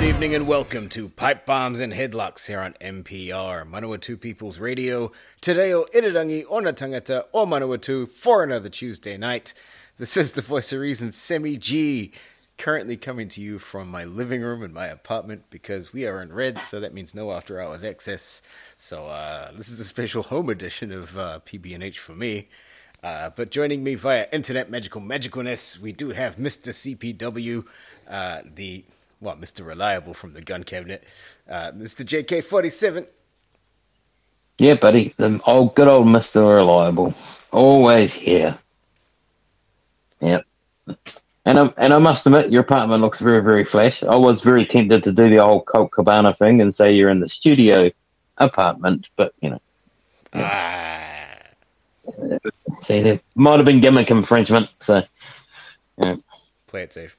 Good evening and welcome to Pipe Bombs and Headlocks here on MPR, Manawatu People's Radio. Today o Irirangi Ona Tangata o Manawatu for another Tuesday night. This is the voice of reason, Sammy G, currently coming to you from my living room in my apartment because we are in red, so that means no after hours access. So uh, this is a special home edition of uh, PB&H for me. Uh, but joining me via internet magical magicalness, we do have Mr. CPW, uh, the well, Mr. Reliable from the Gunn Cabinet, uh, Mr. JK47. Yeah, buddy. The old, good old Mister Reliable, always here. Yep. And I and I must admit, your apartment looks very, very flash. I was very tempted to do the old Colt Cabana thing and say you're in the studio apartment, but you know, Ah, see, there might have been gimmick infringement. So, yeah. Play it safe.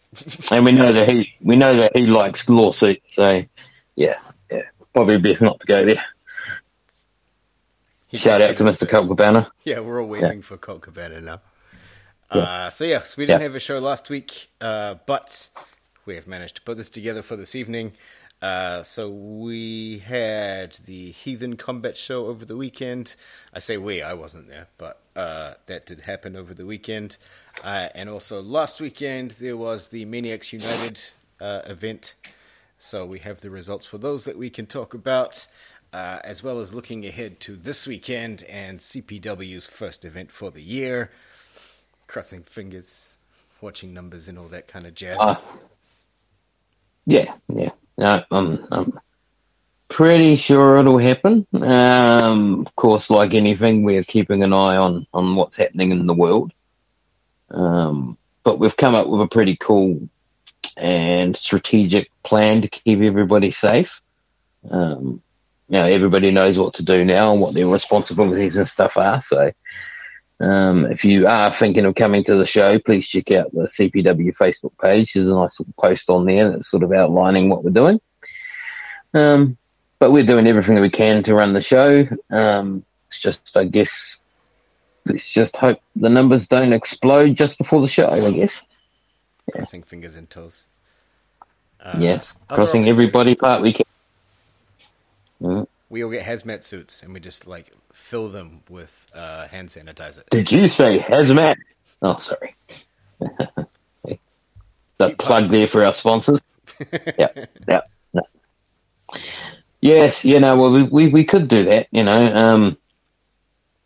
and we know that he we know that he likes lawsuits. So, yeah, yeah, probably best not to go there. Shout out to Mister Colt Cabana. Yeah, we're all waiting for Colt Cabana now. Uh, so yes, we didn't Yeah. have a show last week, uh, but we have managed to put this together for this evening. Uh, so we had the Heathen Combat show over the weekend. I say we, I wasn't there, but uh, that did happen over the weekend. Uh, and also last weekend there was the Maniacs United uh, event. So we have the results for those that we can talk about, uh, as well as looking ahead to this weekend and CPW's first event for the year. Crossing fingers, watching numbers, and all that kind of jazz. Uh, yeah, yeah. No, I'm, I'm pretty sure it'll happen. Um, of course, like anything, we're keeping an eye on, on what's happening in the world. Um, but we've come up with a pretty cool and strategic plan to keep everybody safe. Um, know, everybody knows what to do now and what their responsibilities and stuff are. So, um, if you are thinking of coming to the show, please check out the CPW Facebook page. There's a nice little post on there that's sort of outlining what we're doing. Um, but we're doing everything that we can to run the show. Um, it's just, I guess, let's just hope the numbers don't explode just before the show, I guess. Crossing fingers and toes. Uh, yes, crossing every body part we can. We all get hazmat suits and we just like fill them with uh, hand sanitizer. Did you say hazmat? Oh, sorry. the plug there for our sponsors. yeah, yeah. no. Yes, you know, well, we, we, we could do that, you know. Um,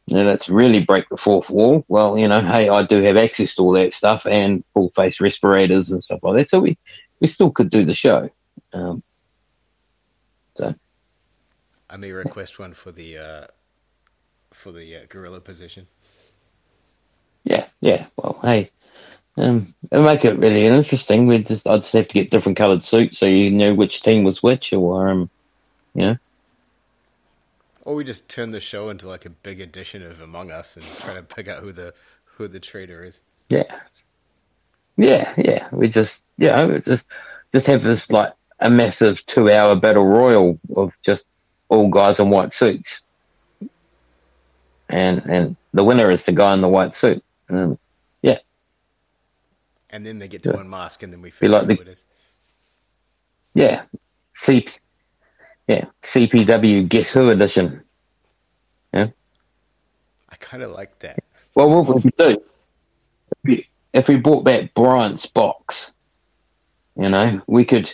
you know, let's really break the fourth wall. Well, you know, hey, I do have access to all that stuff and full face respirators and stuff like that. So we, we still could do the show. Um, I may request one for the uh, for the uh, gorilla position. yeah, yeah. Well, hey, um, it'll make it really interesting. We just, I'd just have to get different coloured suits so you know which team was which, or um, you know, Or we just turn the show into like a big edition of Among Us and try to pick out who the who the traitor is. yeah, yeah, yeah. We just, you know just, just have this like a massive two-hour battle royal of just all guys in white suits, and and the winner is the guy in the white suit. Yeah, And then they get to Yeah. unmask and then we feel like the- it is. yeah, C, yeah, CPW Guess Who edition. Yeah. I kind of like that. Well, what we do, if we, if we brought back Bryant's box, you know, we could,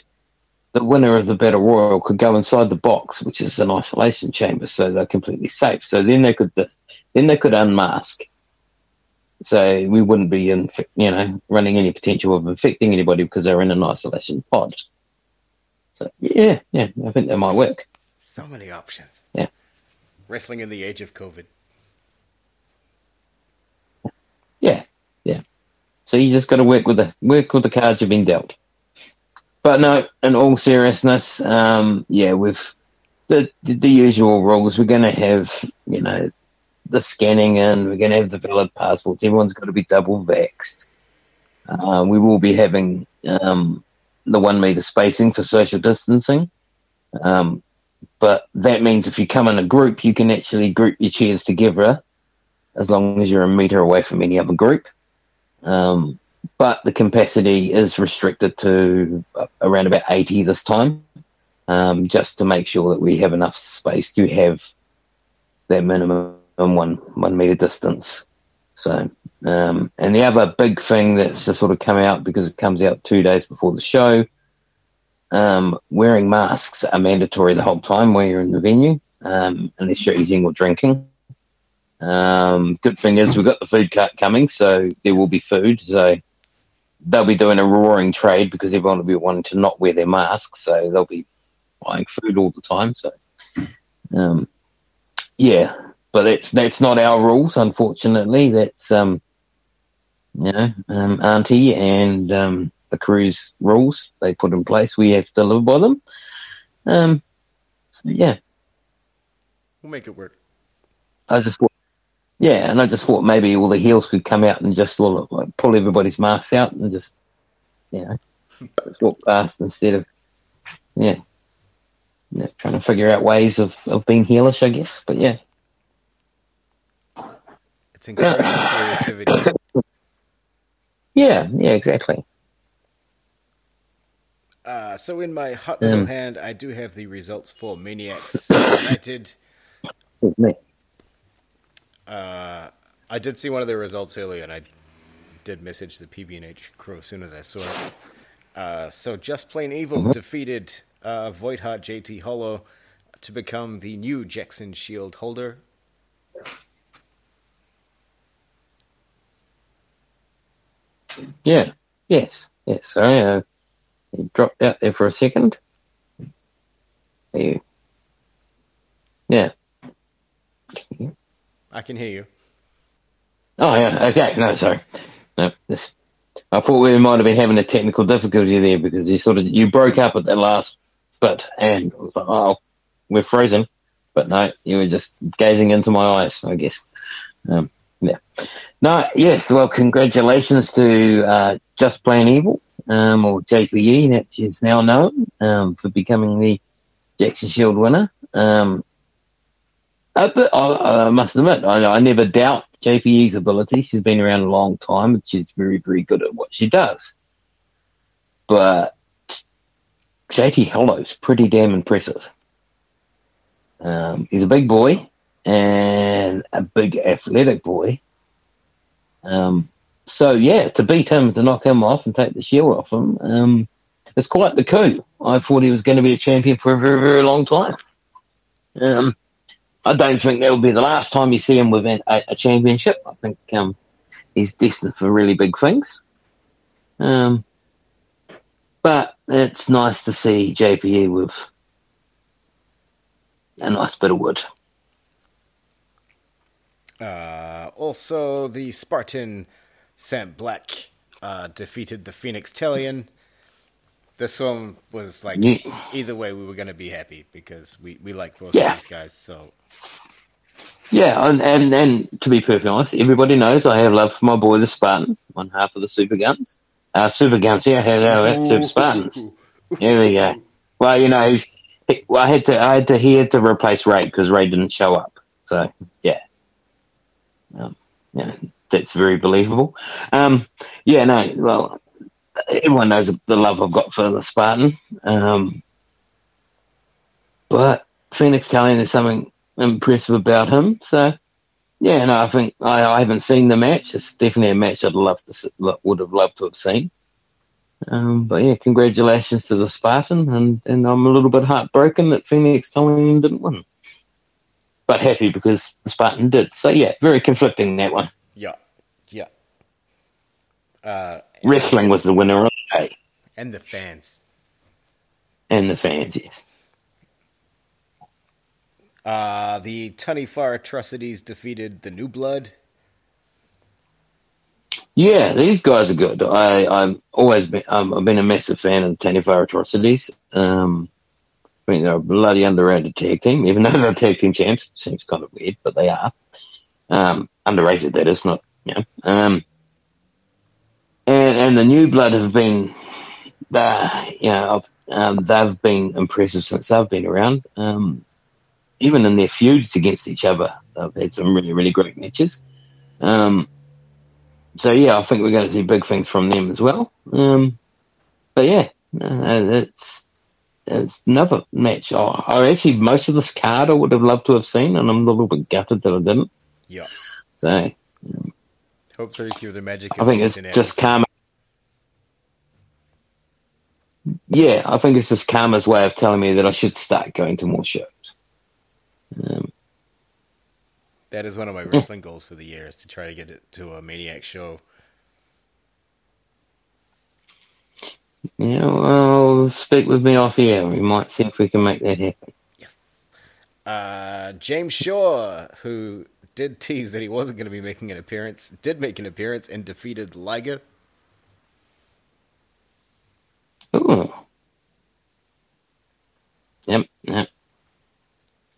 the winner of the Battle Royal could go inside the box, which is an isolation chamber, so they're completely safe. So then they could, then they could unmask. So we wouldn't be, in, you know, running any potential of infecting anybody because they're in an isolation pod. So yeah, yeah, I think that might work. So many options. Yeah. Wrestling in the age of COVID. Yeah, yeah. So you just got to work with the work with the cards you've been dealt. But no, in all seriousness, um, yeah, we've the, the, the usual rules. We're going to have, you know, the scanning in. We're going to have the valid passports. Everyone's got to be double vaxxed. Uh, we will be having um, the one meter spacing for social distancing. Um, but that means if you come in a group, you can actually group your chairs together as long as you're a meter away from any other group. Um, but the capacity is restricted to around about 80 this time, um, just to make sure that we have enough space to have that minimum one one meter distance. So, um, and the other big thing that's just sort of come out because it comes out two days before the show, um, wearing masks are mandatory the whole time while you're in the venue, um, unless you're eating or drinking. Um, good thing is we've got the food cart coming, so there will be food. So they'll be doing a roaring trade because everyone will be wanting to not wear their masks, so they'll be buying food all the time. So, um, yeah, but that's that's not our rules, unfortunately. That's um, you know, um, Auntie and um, the crew's rules they put in place. We have to live by them. Um, so yeah, we'll make it work. I just yeah, and I just thought maybe all the heels could come out and just like pull everybody's masks out and just, you know, just walk past instead of, yeah, yeah, trying to figure out ways of, of being heelish, I guess. But yeah. It's encouraging creativity. Yeah, yeah, exactly. Uh, so in my hot little um, hand, I do have the results for Maniacs United. Uh, I did see one of the results earlier, and I did message the PB&H crew as soon as I saw it. Uh, so Just Plain Evil mm-hmm. defeated uh, Voidheart JT Hollow to become the new Jackson Shield holder. Yeah. Yes. Yes. Sorry, uh, you dropped out there for a second. You. Yeah. I can hear you. Oh yeah, okay. No, sorry. No, this, I thought we might have been having a technical difficulty there because you sort of you broke up at the last bit, and I was like, oh, we're frozen. But no, you were just gazing into my eyes, I guess. Um, yeah. No, yes. Well, congratulations to uh, Just Plain Evil, um, or JPE, that is now known, um, for becoming the Jackson Shield winner. Um, but I, I, must admit, I, I, never doubt JPE's ability. She's been around a long time and she's very, very good at what she does. But JT Hollow's pretty damn impressive. Um, he's a big boy and a big athletic boy. Um, so yeah, to beat him, to knock him off and take the shield off him, um, it's quite the coup. I thought he was going to be a champion for a very, very long time. Um, I don't think that will be the last time you see him within a, a championship. I think um, he's destined for really big things. Um, but it's nice to see JPE with a nice bit of wood. Uh, also, the Spartan Sam Black uh, defeated the Phoenix Tellion. This one was like either way, we were going to be happy because we, we like both yeah. of these guys. So yeah, and, and and to be perfectly honest, everybody knows I have love for my boy the Spartan, one half of the Super Guns. Uh, Super Guns, yeah, hello, Super Spartans. There we go. Well, you know, well, I had to, I had to, he had to replace Ray because Ray didn't show up. So yeah, um, yeah, that's very believable. Um, yeah, no, well, everyone knows the love I've got for the Spartan. Um, but Phoenix Tellion is something impressive about him. So, yeah, no, I think I, I haven't seen the match. It's definitely a match I'd love to would have loved to have seen. Um, but yeah, congratulations to the Spartan, and, and I'm a little bit heartbroken that Phoenix Tellion didn't win, but happy because the Spartan did. So yeah, very conflicting that one. Yeah, yeah. Uh, Wrestling was the winner of the day, and the fans, and the fans, yes. Uh, the Taniwha Atrocities defeated the New Blood. Yeah, these guys are good. I, I've always been, um, I've been a massive fan of the Taniwha Atrocities. Um, I mean, they're a bloody underrated tag team, even though they're tag team champs. Seems kind of weird, but they are. Um, underrated, that is, not, you know. Um, and, and the new blood have been, uh, you know, um, they've been impressive since they've been around. Um, even in their feuds against each other, they've had some really, really great matches. Um, so yeah, I think we're going to see big things from them as well. Um, but yeah, uh, it's it's another match. Oh, I actually most of this card I would have loved to have seen, and I'm a little bit gutted that I didn't. Yeah. So um, hopefully, cue the magic. I think it's just karma. Yeah, I think it's just karma's way of telling me that I should start going to more shows. Um, that is one of my wrestling yeah. goals for the year is to try to get it to a Maniac show. Yeah, well, speak with me off here. We might see if we can make that happen. Yes. Uh, James Shaw, who did tease that he wasn't going to be making an appearance, did make an appearance and defeated Liger. Ooh. Yep, yep.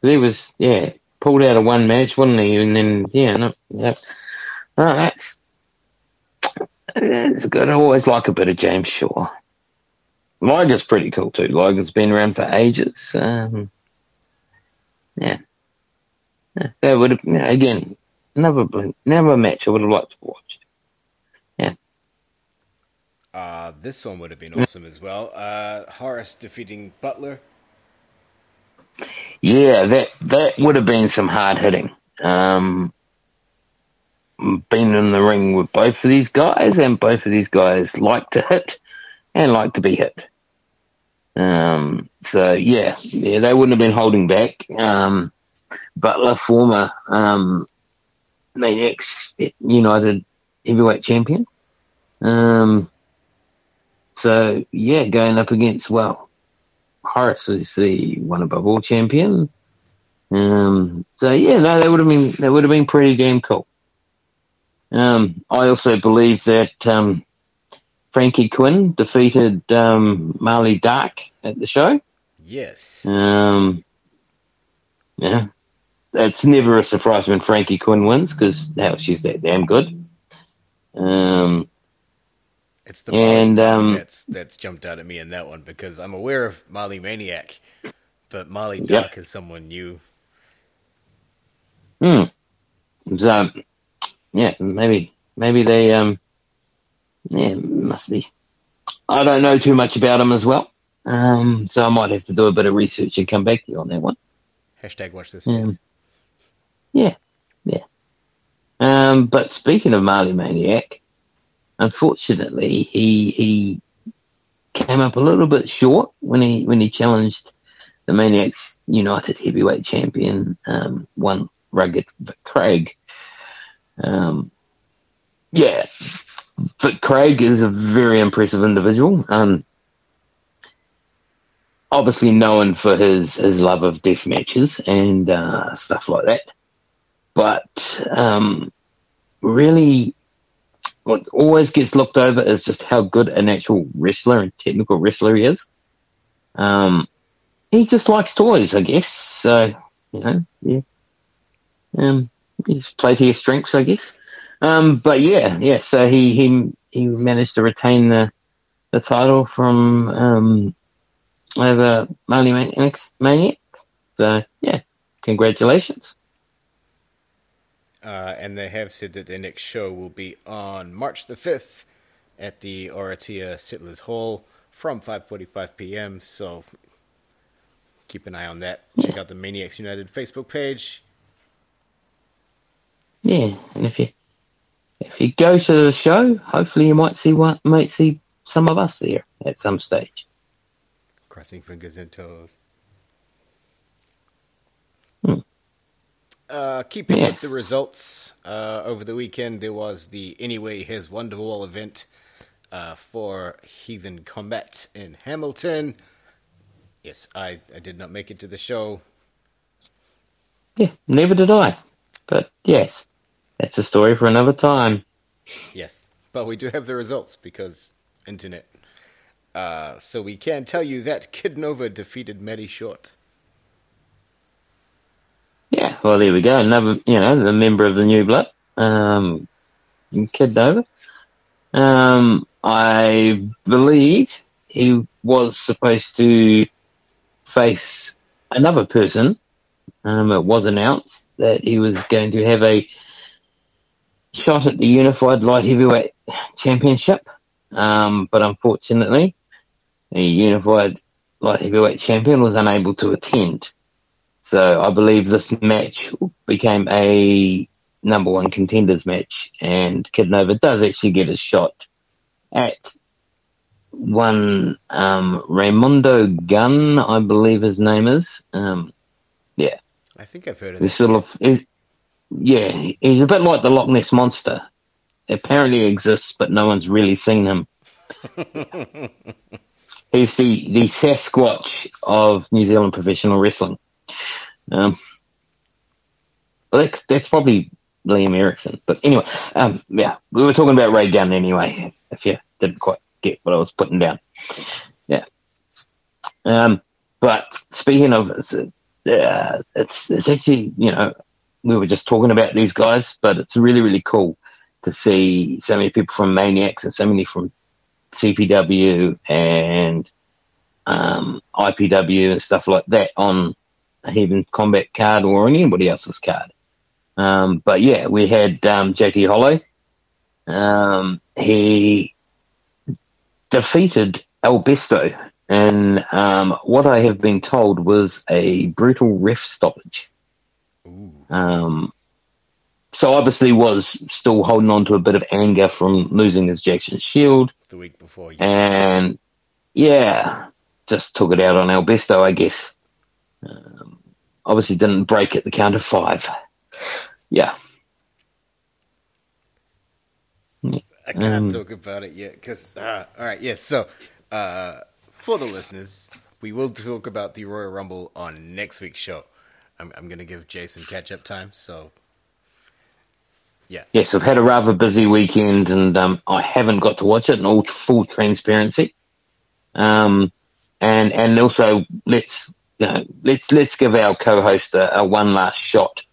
He was, yeah, pulled out of one match, wasn't he? And then, yeah, no, yep. That's, that's good. I always like a bit of James Shaw. Liger's pretty cool too. Liger's been around for ages. Um, yeah. Yeah. That would have, again, never, never match I would have liked to watch. Yeah. Uh, this one would have been awesome as well. Uh, Horace defeating Butler. Yeah, that that would have been some hard hitting. Um, been in the ring with both of these guys, and both of these guys like to hit and like to be hit. Um, so yeah, yeah, they wouldn't have been holding back. Um, Butler, former um, Maniacs United heavyweight champion. Um, so yeah, going up against well, Horace is the one above all champion. Um, so yeah, no, that would have been that would have been pretty damn cool. Um, I also believe that um, Frankie Quinn defeated um, Marley Dark at the show. Yes. Um, yeah, it's never a surprise when Frankie Quinn wins because now she's that damn good. Um, it's the and um, that's that's jumped out at me in that one because I'm aware of Molly Maniac, but Molly Duck yep. is someone new. Hmm. So, yeah, maybe maybe they um yeah, must be. I don't know too much about them as well, um, so I might have to do a bit of research and come back to you on that one. Hashtag watch this space. Yeah, yeah. Um, but speaking of Marley Maniac, unfortunately, he he came up a little bit short when he when he challenged the Maniacs United heavyweight champion, um, one rugged Craig. Um, yeah, but Craig is a very impressive individual. Um, obviously known for his, his love of death matches and uh, stuff like that. But um, really, what always gets looked over is just how good an actual wrestler and technical wrestler he is. Um, he just likes toys, I guess. So, you know, yeah. Um, he's played to his strengths, I guess. Um, but yeah, yeah. So he he he managed to retain the the title from um, over Marley Maniac. So yeah, congratulations. Uh, and they have said that their next show will be on March the fifth at the Oratia Settlers Hall from 5:45 p.m. So keep an eye on that. Check out the Maniacs United Facebook page. Yeah, and if you if you go to the show, hopefully you might see what might see some of us there at some stage. Crossing fingers and toes. Uh, keeping yes. with the results, uh, over the weekend there was the Anyway Here's Wonderwall event uh, for Heathen Combat in Hamilton. Yes, I, I did not make it to the show. Yeah, neither did I. But yes, that's a story for another time. Yes, but we do have the results because internet. Uh, so we can tell you that Kid Nova defeated Matty Short. Well, there we go. Another, you know, the member of the New Blood, um, Kid Nova. Um, I believe he was supposed to face another person. Um, it was announced that he was going to have a shot at the Unified Light Heavyweight Championship. Um, but unfortunately, the Unified Light Heavyweight Champion was unable to attend. So I believe this match became a number one contenders match, and Kid Nova does actually get a shot at one um, Raimundo Gunn, I believe his name is. Um, yeah, I think I've heard of he's sort of he's, yeah, he's a bit like the Loch Ness monster. Apparently exists, but no one's really seen him. he's the the Sasquatch of New Zealand professional wrestling. Um, well, that's that's probably Liam Erickson. But anyway, um, yeah, we were talking about Ray Gunn anyway. If you didn't quite get what I was putting down, yeah. Um, but speaking of, it's, uh, it's it's actually you know we were just talking about these guys, but it's really really cool to see so many people from Maniacs and so many from CPW and um, IPW and stuff like that on Heathen Combat card or anybody else's card. Um, but yeah, we had um, JT Hollow. Um, he defeated Albesto, and um, what I have been told was a brutal ref stoppage. Um, so obviously was still holding on to a bit of anger from losing his Jackson Shield the week before. Yeah. And yeah, just took it out on Albesto, I guess. Um, obviously didn't break at the count of five. Yeah. I can't um, talk about it yet because, uh, all right, yes. So, uh, for the listeners, we will talk about the Royal Rumble on next week's show. I'm, I'm going to give Jason catch up time. So, yeah. Yes, I've had a rather busy weekend and um, I haven't got to watch it in all full transparency. Um, and and also let's know, let's let's give our co-host a, a one last shot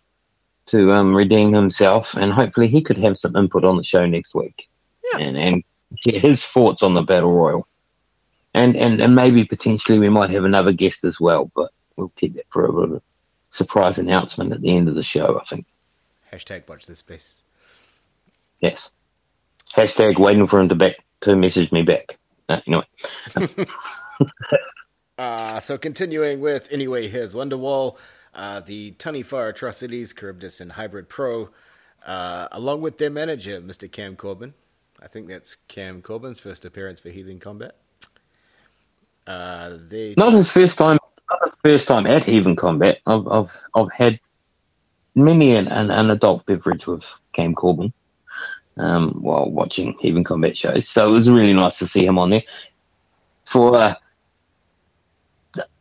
to um, redeem himself, and hopefully he could have some input on the show next week, yeah. and and get his thoughts on the battle royal, and and and maybe potentially we might have another guest as well, but we'll keep that for a surprise announcement at the end of the show. I think. Hashtag watch this space. Yes. Hashtag waiting for him to back to message me back. Uh, anyway. uh, so continuing with anyway, here's Wonderwall, uh, the Taniwha Atrocities, Charybdis and Hybrid Pro, uh, along with their manager, Mr. Cam Corbin. I think that's Cam Corbin's first appearance for Heathen Combat. Uh, they not his first time. Not his first time at Heathen Combat. I've I've, I've had many an, an, an adult beverage with Cam Corbin um, while watching Heathen Combat shows. So it was really nice to see him on there. For uh,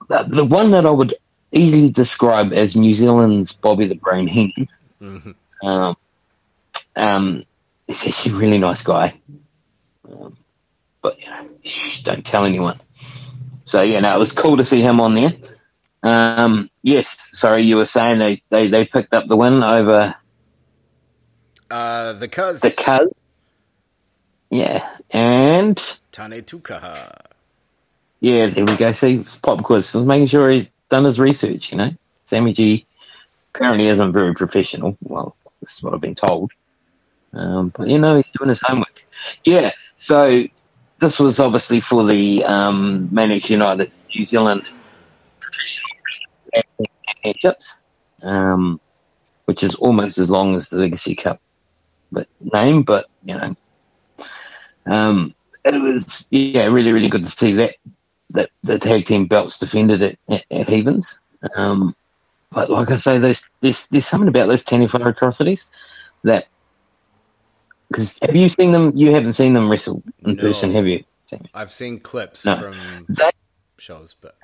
the, one that I would easily describe as New Zealand's Bobby the Brain Heenan. Mm-hmm. Um, um, he's a really nice guy. Um, but, you know, don't tell anyone. So, yeah, no, it was cool to see him on there. Um, yes, sorry, you were saying they, they, they picked up the win over uh, the Cuz. The Cuz. Yeah, and Tane Tukaha. Yeah, there we go. See, pop quiz. I was making sure he's done his research. You know, Sammy G apparently isn't very professional. Well, this is what I've been told. Um, but you know, he's doing his homework. Yeah. So this was obviously for the um, Maniacs United New Zealand championships, um, which is almost as long as the Legacy Cup but name, but you know, um, it was yeah, really really good to see that that the tag team belts defended at, at. Um, but like I say, there's, there's there's something about those Taniwha atrocities that because have you seen them? You haven't seen them wrestle in no. person, have you? I've seen clips no. from they, shows, but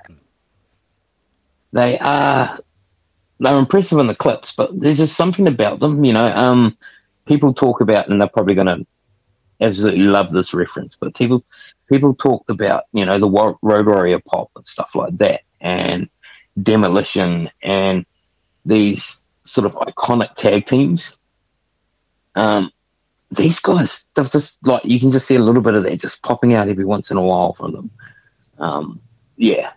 they are they're impressive in the clips. But there's just something about them, you know. Um, people talk about, and they're probably going to absolutely love this reference. But people people talked about you know the Road Warrior pop and stuff like that, and Demolition and these sort of iconic tag teams. Um, these guys, they're just like you can just see a little bit of that just popping out every once in a while from them. Um, yeah,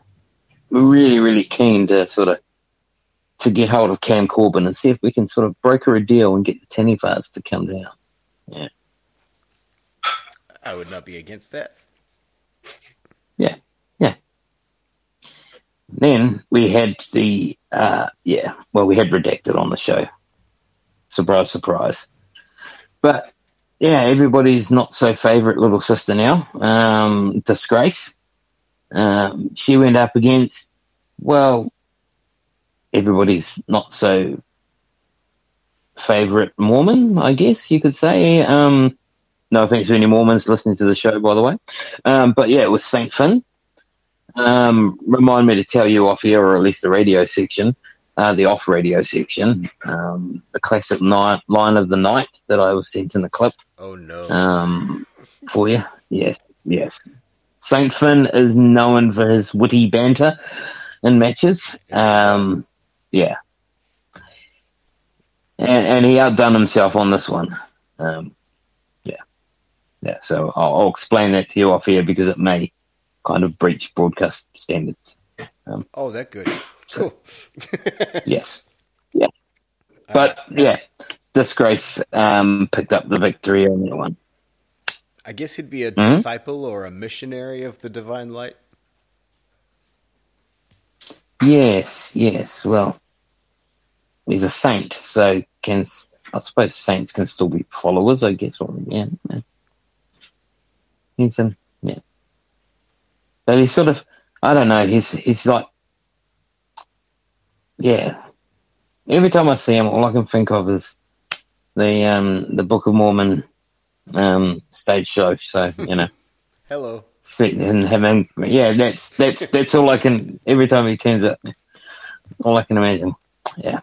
really, really keen to sort of to get hold of Cam Corbin and see if we can sort of broker a deal and get the Tenenbaums to come down. Yeah, I would not be against that. Yeah, yeah. Then we had the uh, yeah, well, we had redacted on the show. Surprise, surprise. But yeah, everybody's not so favourite little sister now, um, Disgrace. Um, she went up against, well, everybody's not so favourite Mormon, I guess you could say. Um, no offense to any Mormons listening to the show, by the way. Um, but yeah, it was Saint Finn. Um, remind me to tell you off here, or at least the radio section, uh, the off radio section, um, the classic night, line of the night that I was sent in the clip. Oh no! Um, for you, yes, yes. Saint Finn is known for his witty banter in matches. Um, yeah, and, and, he outdone himself on this one. Um, yeah. So I'll, I'll, explain that to you off here because it may kind of breach broadcast standards. Um, oh, that good. So, cool. yes. Yeah. But uh, yeah, disgrace um, picked up the victory on that one. I guess he'd be a mm-hmm. disciple or a missionary of the divine light. Yes, yes. Well, he's a saint, so can I suppose saints can still be followers, I guess. Or yeah, yeah. He's um, yeah. So he's sort of, I don't know. He's he's like, yeah. Every time I see him, all I can think of is the um the Book of Mormon um stage show. So you know, hello and having yeah, that's that's that's all I can. Every time he turns up, all I can imagine. Yeah,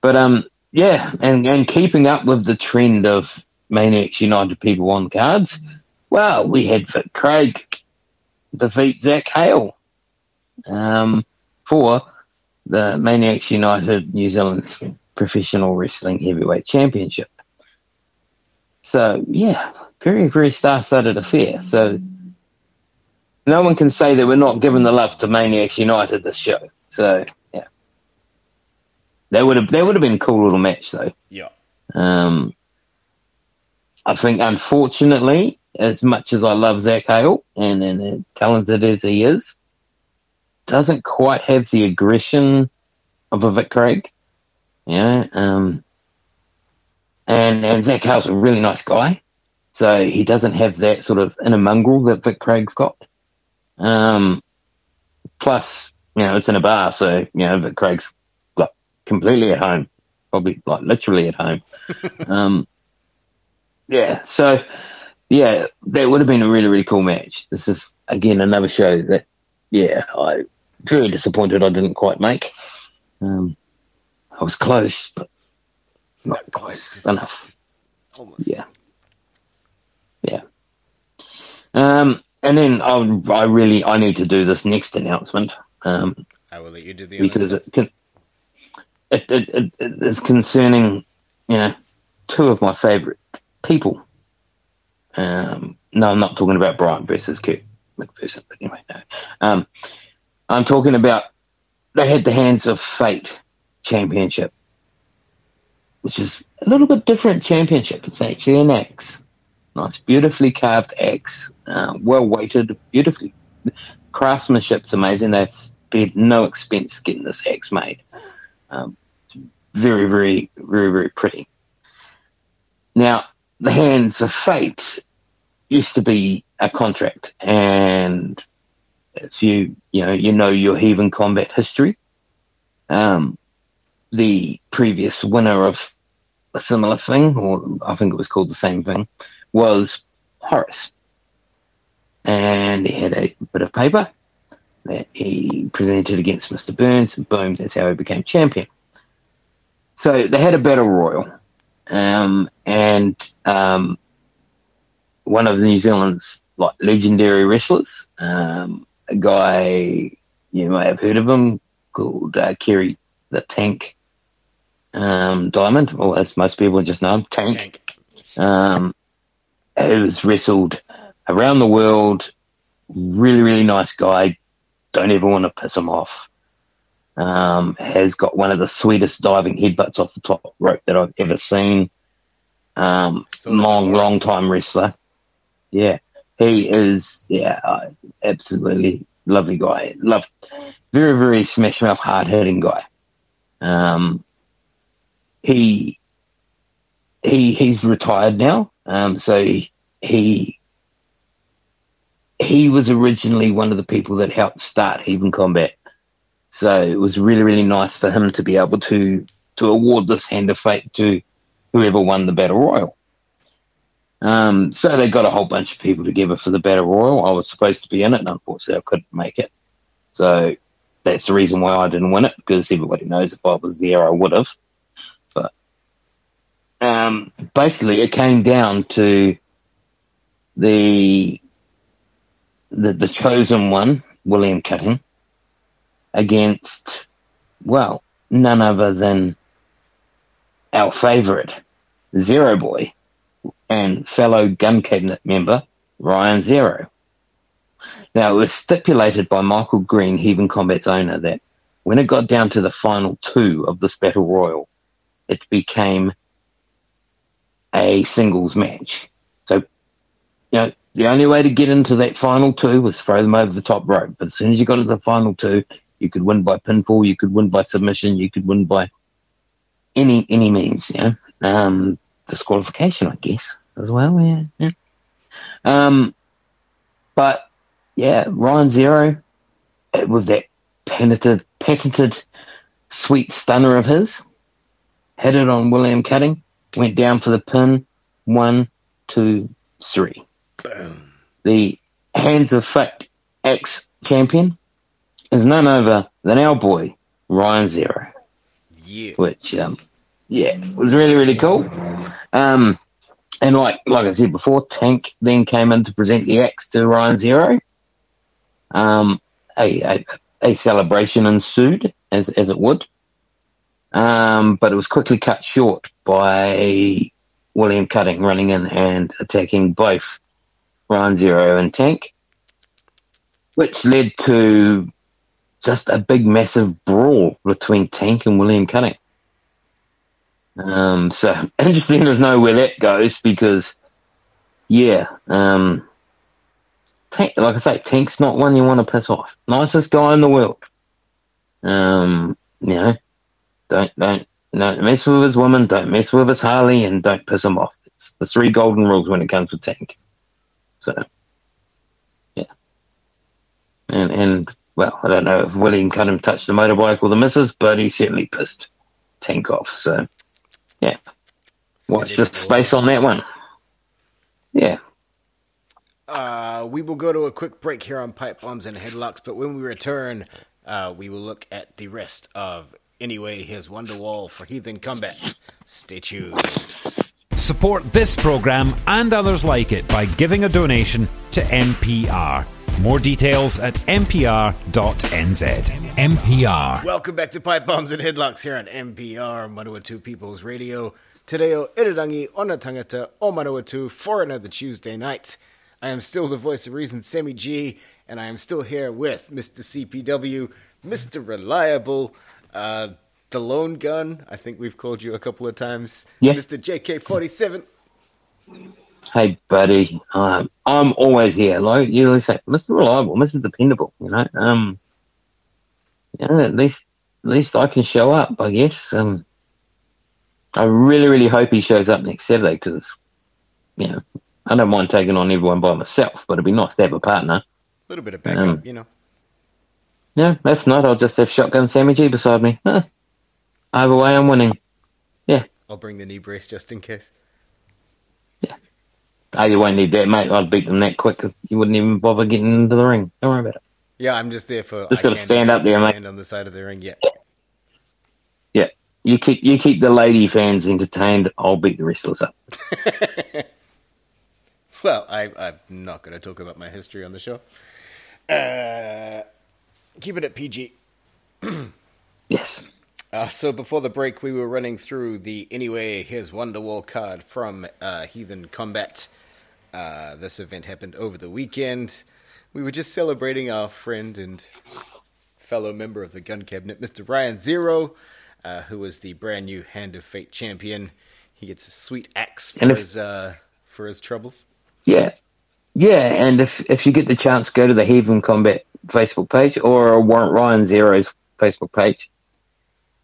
but um, yeah, and and keeping up with the trend of Maniacs United people on the cards. Well, we had Vic Craig defeat Zach Hale um, for the Maniacs United New Zealand Professional Wrestling Heavyweight Championship. So yeah, very very star-studded affair. So no one can say that we're not giving the love to Maniacs United this show. So yeah, that would have that would have been a cool little match though. Yeah. Um, I think unfortunately, as much as I love Zach Hale and, and as talented as he is, doesn't quite have the aggression of a Vic Craig. Yeah. Um, and and Zach Hale's a really nice guy, so he doesn't have that sort of inner mongrel that Vic Craig's got. Um, plus, you know, it's in a bar, so, you know, that Craig's like completely at home, probably like literally at home. um, yeah, so, yeah, that would have been a really, really cool match. This is, again, another show that, yeah, I very disappointed I didn't quite make. Um, I was close, but not close enough. Almost. Yeah. Yeah. Um, and then I, I really I need to do this next announcement. Um, I will let you do the because it, can, it, it, it, it is concerning, you know, two of my favourite people. Um, no, I'm not talking about Brian versus Kurt McPherson, but anyway, no. Um, I'm talking about they had the Hands of Fate Championship, which is a little bit different championship. It's actually an X. Nice, beautifully carved axe, uh, well weighted, beautifully. Craftsmanship's amazing. They've spared no expense getting this axe made. Um, very, very, very, very pretty. Now, the Hands of Fate used to be a contract, and if you, you know, you know your Heathen combat history, um, the previous winner of a similar thing, or I think it was called the same thing, was Horace. And he had a bit of paper that he presented against Mr. Burns, and boom, that's how he became champion. So they had a battle royal, um, and um, one of New Zealand's like legendary wrestlers, um, a guy you may have heard of him called uh, Kerry the Tank um, Diamond, or as most people just know him, Tank. Tank. Um, who's wrestled around the world. Really, really nice guy. Don't ever want to piss him off. Um, has got one of the sweetest diving headbutts off the top rope that I've ever seen. Um, long, long time wrestler. Yeah, he is. Yeah, uh, absolutely lovely guy. Love, very, very smash mouth, hard hitting guy. Um, he he he's retired now. Um, so he, he he was originally one of the people that helped start Heathen Combat. So it was really, really nice for him to be able to to award this hand of fate to whoever won the battle royal. Um, so they got a whole bunch of people together for the battle royal. I was supposed to be in it, and unfortunately, I couldn't make it. So that's the reason why I didn't win it because everybody knows if I was there, I would have. But um, basically, it came down to the the, the chosen one, William Cutting, against well, none other than our favourite Zero Boy and fellow Gunn Cabinet member Ryan Zero. Now, it was stipulated by Michael Green, Heathen Combat's owner, that when it got down to the final two of this battle royal, it became a singles match. So, you know, the only way to get into that final two was throw them over the top rope. But as soon as you got to the final two, you could win by pinfall, you could win by submission, you could win by any any means, know. Um, disqualification, I guess, as well. Yeah, yeah. Um, but yeah, Ryan Zero with that patented, patented sweet stunner of his, hit it on William Cutting, went down for the pin. One, two, three. Boom. The Hands of Fate ex champion is none other than our boy Ryan Zero. Yeah. Which um, yeah, was really, really cool. Um, and like, like I said before, Tank then came in to present the axe to Ryan Zero. Um, a, a, a celebration ensued, as, as it would. Um, but it was quickly cut short by William Cutting running in and attacking both Ryan Zero and Tank, which led to just a big, massive brawl between Tank and William Cutting. Um, so interesting to know where that goes because, yeah, um, Tank, like I say, Tank's not one you want to piss off. Nicest guy in the world. Um, you know, don't, don't, don't mess with his woman, don't mess with his Harley, and don't piss him off. It's the three golden rules when it comes to Tank. So, yeah. And, and, well, I don't know if William Cunningham touched the motorbike or the missus, but he certainly pissed Tank off, so. Yeah. Watch the space on that one. Yeah. Uh, we will go to a quick break here on pipe bombs and headlocks, but when we return, uh, we will look at the rest of Anyway Here's Wonderwall for Heathen Combat. Stay tuned. Support this program and others like it by giving a donation to MPR. More details at mpr.nz. MPR. Welcome back to Pipe Bombs and Headlocks here on MPR, Manawatu People's Radio. Today o Irirangi Ona Tangata o Manawatu for another Tuesday night. I am still the voice of reason, Sammy G, and I am still here with Mr. CPW, Mr. Reliable, uh, the Lone Gun. I think we've called you a couple of times. Yeah. Mr. JK47. Hey, buddy. Um, I'm always here. Like you always say, Mr. Reliable, Mr. Dependable. You know, um, you know, at least, at least I can show up. I guess. Um, I really, really hope he shows up next Saturday because, you know, I don't mind taking on everyone by myself, but it'd be nice to have a partner. A little bit of backup, um, you know. Yeah, if not, I'll just have Shotgun Sammy G beside me. Huh. Either way, I'm winning. Yeah. I'll bring the knee brace just in case. Oh, you won't need that, mate. I'd beat them that quick. You wouldn't even bother getting into the ring. Don't worry about it. Yeah, I'm just there for. Just got to stand up there, stand mate. on the side of the ring. Yeah. Yeah. You keep you keep the lady fans entertained. I'll beat the wrestlers up. well, I, I'm not going to talk about my history on the show. Uh, keep it at PG. yes. Uh, so before the break, we were running through the Anyway Here's Wonderwall card from uh, Heathen Combat. Uh, this event happened over the weekend. We were just celebrating our friend and fellow member of the Gunn Cabinet, Mr. Ryan Zero, uh, who was the brand new Hand of Fate champion. He gets a sweet axe for if, his uh, for his troubles. Yeah, yeah, and if if you get the chance, go to the Heathen Combat Facebook page or Warrant Ryan Zero's Facebook page,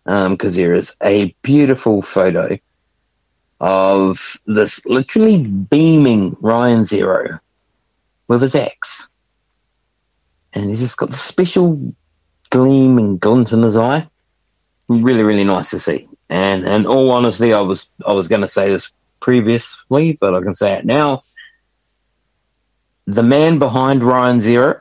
because um, there is a beautiful photo of this literally beaming Ryan Zero with his axe, and he's just got the special gleam and glint in his eye. Really, really nice to see. And and all honesty, I was I was going to say this previously, but I can say it now the man behind Ryan Zero,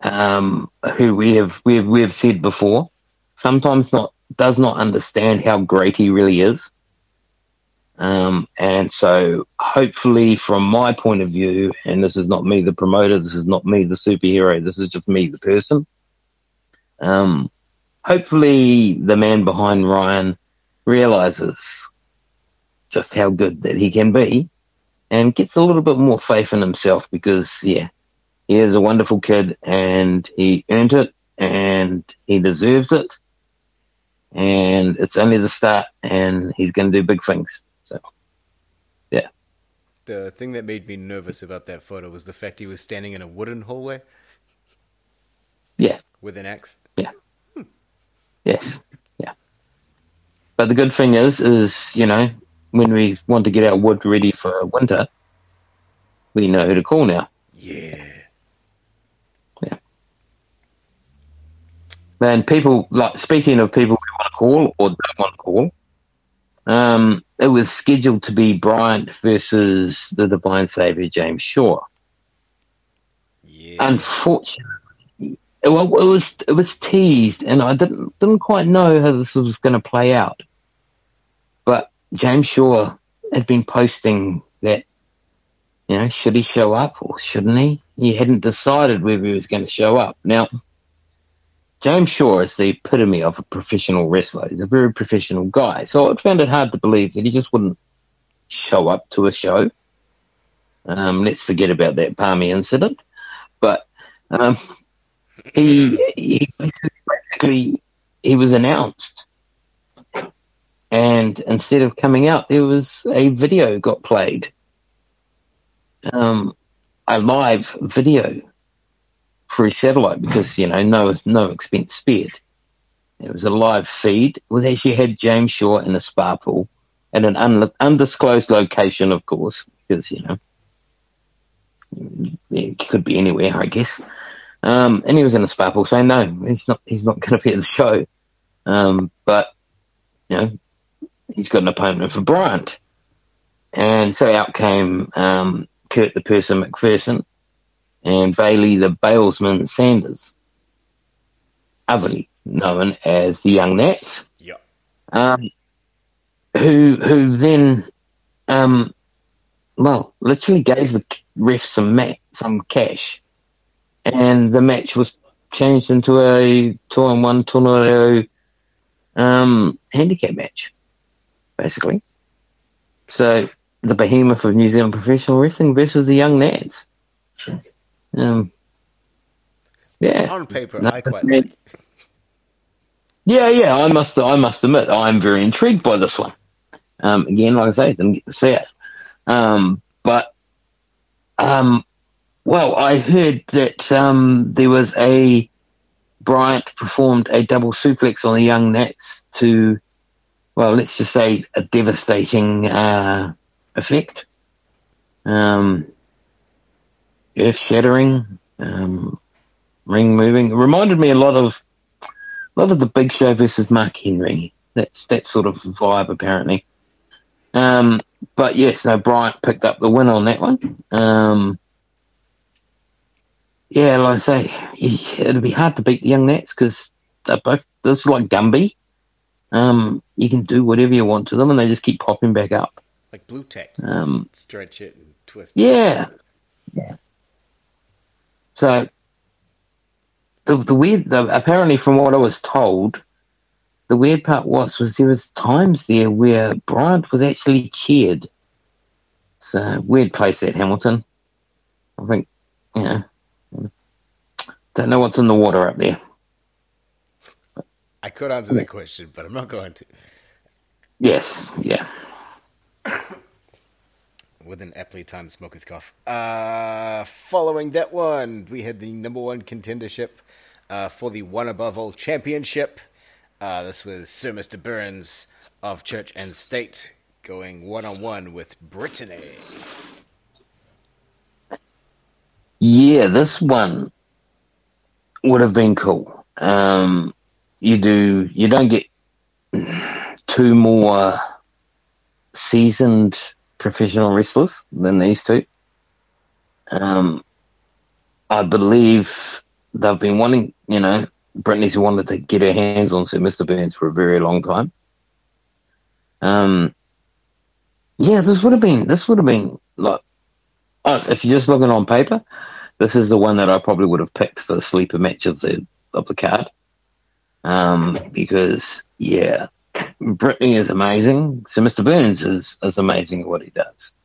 um, who we have we have we have said before, sometimes not does not understand how great he really is. Um, and so hopefully from my point of view, and this is not me the promoter, this is not me the superhero, this is just me the person. Um, hopefully the man behind Ryan realizes just how good that he can be and gets a little bit more faith in himself because, yeah, he is a wonderful kid and he earned it and he deserves it. And it's only the start and he's going to do big things. The thing that made me nervous about that photo was the fact he was standing in a wooden hallway. Yeah. With an axe. Yeah. Hmm. Yes. Yeah. But the good thing is, is, you know, when we want to get our wood ready for winter, we know who to call now. Yeah. Yeah. And people, like, speaking of people we want to call or don't want to call, um, it was scheduled to be Bryant versus the Divine Savior James Shaw. Yeah. Unfortunately, it, well, it was it was teased, and I didn't didn't quite know how this was going to play out. But James Shaw had been posting that, you know, should he show up or shouldn't he? He hadn't decided whether he was going to show up. Now, James Shaw is the epitome of a professional wrestler. He's a very professional guy. So I found it hard to believe that he just wouldn't show up to a show. Um, let's forget about that Palmy incident. But um, he, he basically he was announced and instead of coming out, there was a video got played, um, a live video through satellite because you know no no expense spared. It was a live feed. Well, actually had James Shaw in a spa pool at an un- undisclosed location, of course, because you know it could be anywhere, I guess. Um, and he was in a spa pool saying, no, he's not, he's not going to be at the show. Um, but, you know, he's got an opponent for Bryant. And so out came um, Kurt the Person McPherson and Bailey the Balesman Sanders, otherly known as the Young Nats. Yeah. Um, who who then, um, well, literally gave the ref some mat, some cash, and the match was changed into a two-on-one tornado um, handicap match basically. So the behemoth of New Zealand professional wrestling versus the young Nats. Um, yeah. On paper, no, I quite like. Yeah, yeah. I must. I must admit, I'm very intrigued by this one. Um, again, like I say, didn't get to see it. Um, but, um, well, I heard that um, there was a Bryant performed a double suplex on the young Nats to well, let's just say a devastating uh, effect. Um, earth shattering, um, ring moving. It reminded me a lot of a lot of the Big Show versus Mark Henry. That's that sort of vibe apparently. Um, but yes, no, Bryant picked up the win on that one. Um, yeah, like I say, it'd be hard to beat the young Nats because they're both. This is like Gumby. Um, you can do whatever you want to them, and they just keep popping back up. like blue tack. Um, stretch it and twist. It. Yeah, yeah. So the the weird, the, apparently, from what I was told, the weird part was was there was times there where Bryant was actually cheered. So weird place at Hamilton. I think, yeah. Don't know what's in the water up there. I could answer that question, but I'm not going to. Yes, yeah. With an aptly timed smoker's cough. Uh, following that one, we had the number one contendership uh, for the One Above All Championship. Uh, this was Sir Mr. Burns of Church and State going one on one with Brittany. Yeah, this one would have been cool. Um, you do, you don't get two more seasoned professional wrestlers than these two. Um, I believe they've been wanting, you know, Brittany's wanted to get her hands on Sir Mr. Burns for a very long time. Um, yeah, this would have been, this would have been like, oh, if you're just looking on paper, this is the one that I probably would have picked for the sleeper match of the, of the card. Um, because yeah, Brittany is amazing. So Mr. Burns is, is amazing at what he does.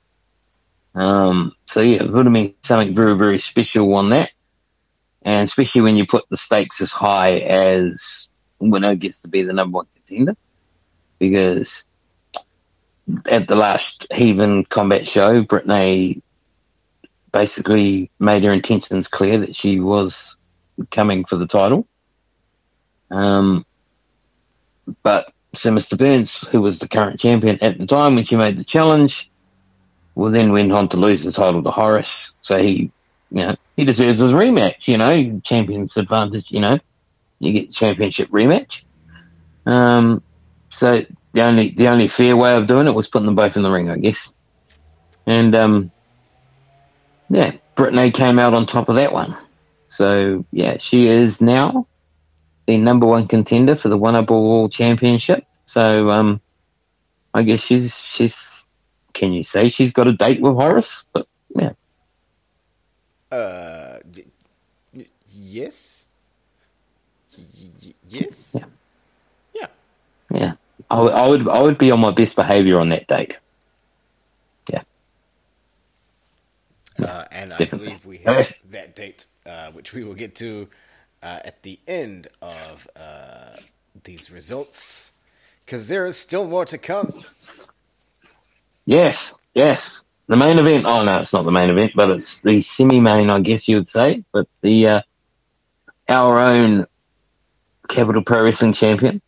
Um, so yeah, it would have been something very, very special on that and especially when you put the stakes as high as Winnow gets to be the number one contender, because at the last Heathen combat show, Brittany basically made her intentions clear that she was coming for the title. Um, but so Mr. Burns, who was the current champion at the time when she made the challenge, well then went on to lose the title to Horace. So he you know, he deserves his rematch, you know, champion's advantage, you know, you get championship rematch. Um, so the only, the only fair way of doing it was putting them both in the ring, I guess. And, um, yeah, Brittany came out on top of that one. So yeah, she is now the number one contender for the One Up All Championship. So, um, I guess she's, she's, can you say she's got a date with Horace? But yeah. Uh, y- yes. Y- yes. Yeah. Yeah. Yeah. I, w- I would I would be on my best behaviour on that date. Yeah. Uh, and. I believe we have that date, uh, which we will get to uh, at the end of uh, these results, because there is still more to come. Yes. Yes. The main event. Oh no, it's not the main event, but it's the semi-main, I guess you would say. But the uh, our own Capital Pro Wrestling champion,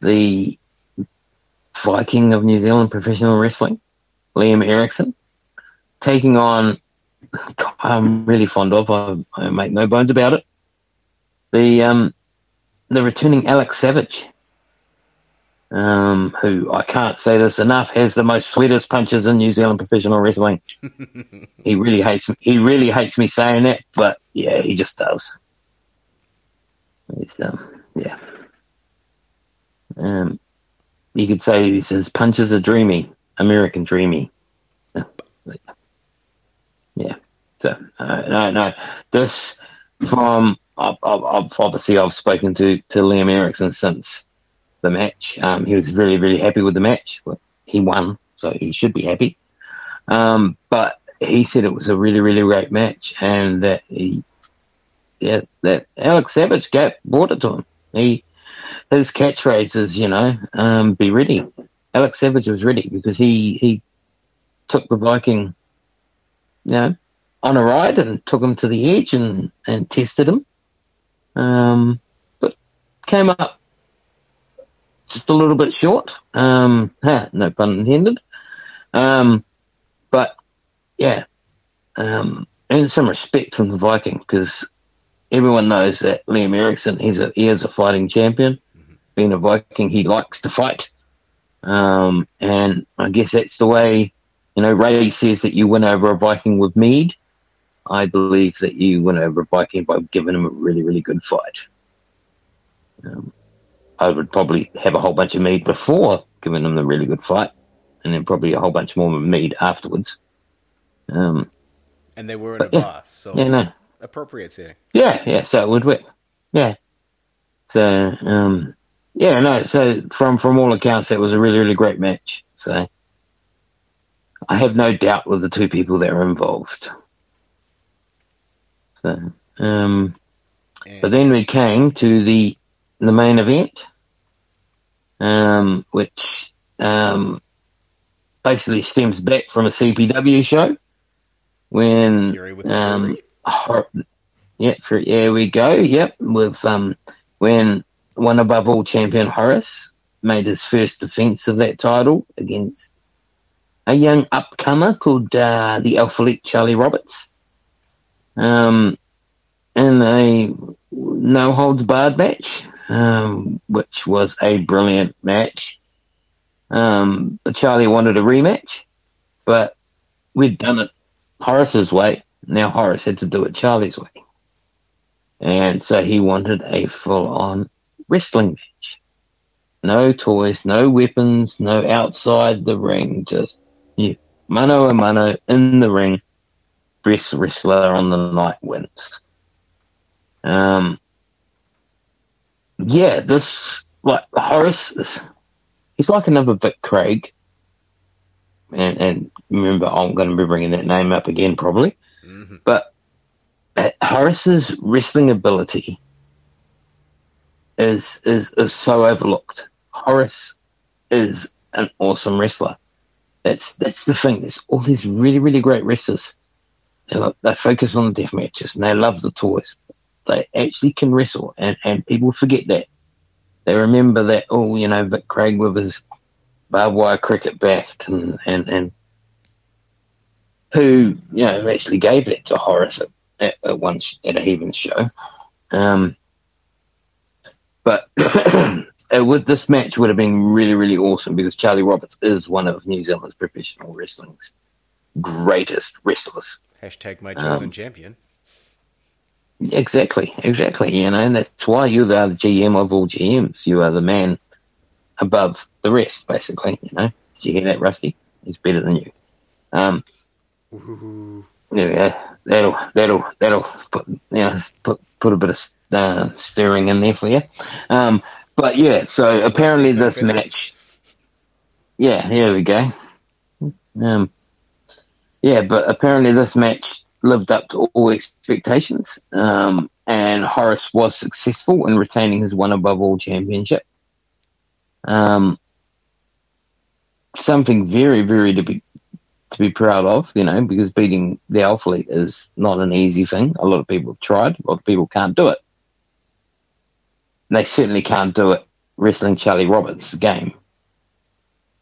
the Viking of New Zealand Professional Wrestling, Liam Erickson, taking on. I'm really fond of. I, I make no bones about it. The um, the returning Alex Savage um, who I can't say this enough, has the most sweetest punches in New Zealand professional wrestling. he really hates me. He really hates me saying that, but yeah, he just does. It's um, yeah. Um, you could say he says punches are dreamy, American dreamy. Yeah. So uh, no, no. This from I've, I've, obviously I've spoken to to Liam Erickson since the match. Um, he was really, really happy with the match. He won, so he should be happy. Um, but he said it was a really, really great match, and that he, yeah, that Alex Savage got brought it to him. He, his catchphrase is, you know, um, be ready. Alex Savage was ready because he he took the Viking, you know, on a ride and took him to the edge and and tested him. Um, but came up just a little bit short. Um, huh, no pun intended. Um, but yeah, um, and some respect from the Viking because everyone knows that Liam Erickson he's a he is a fighting champion. Mm-hmm. Being a Viking, he likes to fight. Um, and I guess that's the way, you know, Ray says that you win over a Viking with mead. I believe that you win over a Viking by giving him a really, really good fight. Um, I would probably have a whole bunch of mead before giving them the really good fight. and then probably a whole bunch more mead afterwards. Um, and they were in a yeah, so yeah, no, appropriate setting. yeah, yeah. So it would work. Yeah. So um, yeah, no. So from from all accounts, it was a really really great match. So I have no doubt with the two people that are involved. So, um, but then we came to the the main event, um, which um, basically stems back from a CPW show when Fury with um, Hor- yeah, for, yeah, we go. Yep, with um, when one above all champion Horace made his first defense of that title against a young upcomer called uh, the Alpha Elite Charlie Roberts. Um, in a no holds barred match, um, which was a brilliant match. Um, Charlie wanted a rematch, but we'd done it Horace's way. Now Horace had to do it Charlie's way. And so he wanted a full on wrestling match. No toys, no weapons, no outside the ring, just yeah, mano a mano in the ring. Best wrestler on the night wins. Um, yeah, this like Horace, is- he's like another Vic Craig, and, and remember, I'm going to be bringing that name up again probably. Mhm. But uh, Horace's wrestling ability is is is so overlooked. Horace is an awesome wrestler. That's that's the thing. There's all these really really great wrestlers. They, they focus on the death matches and they love the toys. They actually can wrestle, and and people forget that. They remember that. Oh, you know, but Craig with his barbed wire cricket bat and and and who you know actually gave that to Horace at, at, at sh- at a Heathen show. Um, but would, this match would have been really really awesome because Charlie Roberts is one of New Zealand's professional wrestling's greatest wrestlers. Hashtag my chosen um, champion. Exactly, exactly. You know, and that's why you are the GM of all GMs. You are the man above the rest, basically. You know, did you hear that, Rusty? He's better than you. Um, Ooh. There we go. That'll that'll that'll put you know put put a bit of uh, stirring in there for you. Um, but yeah, so apparently this match. Yeah, here we go. Um, yeah, but apparently this match lived up to all expectations, um, and Horace was successful in retaining his one above all championship. Um, something very, very to be to be proud of, you know, because beating the Alpha Elite is not an easy thing. A lot of people have tried. A lot of people can't do it. They certainly can't do it wrestling Charlie Roberts' game.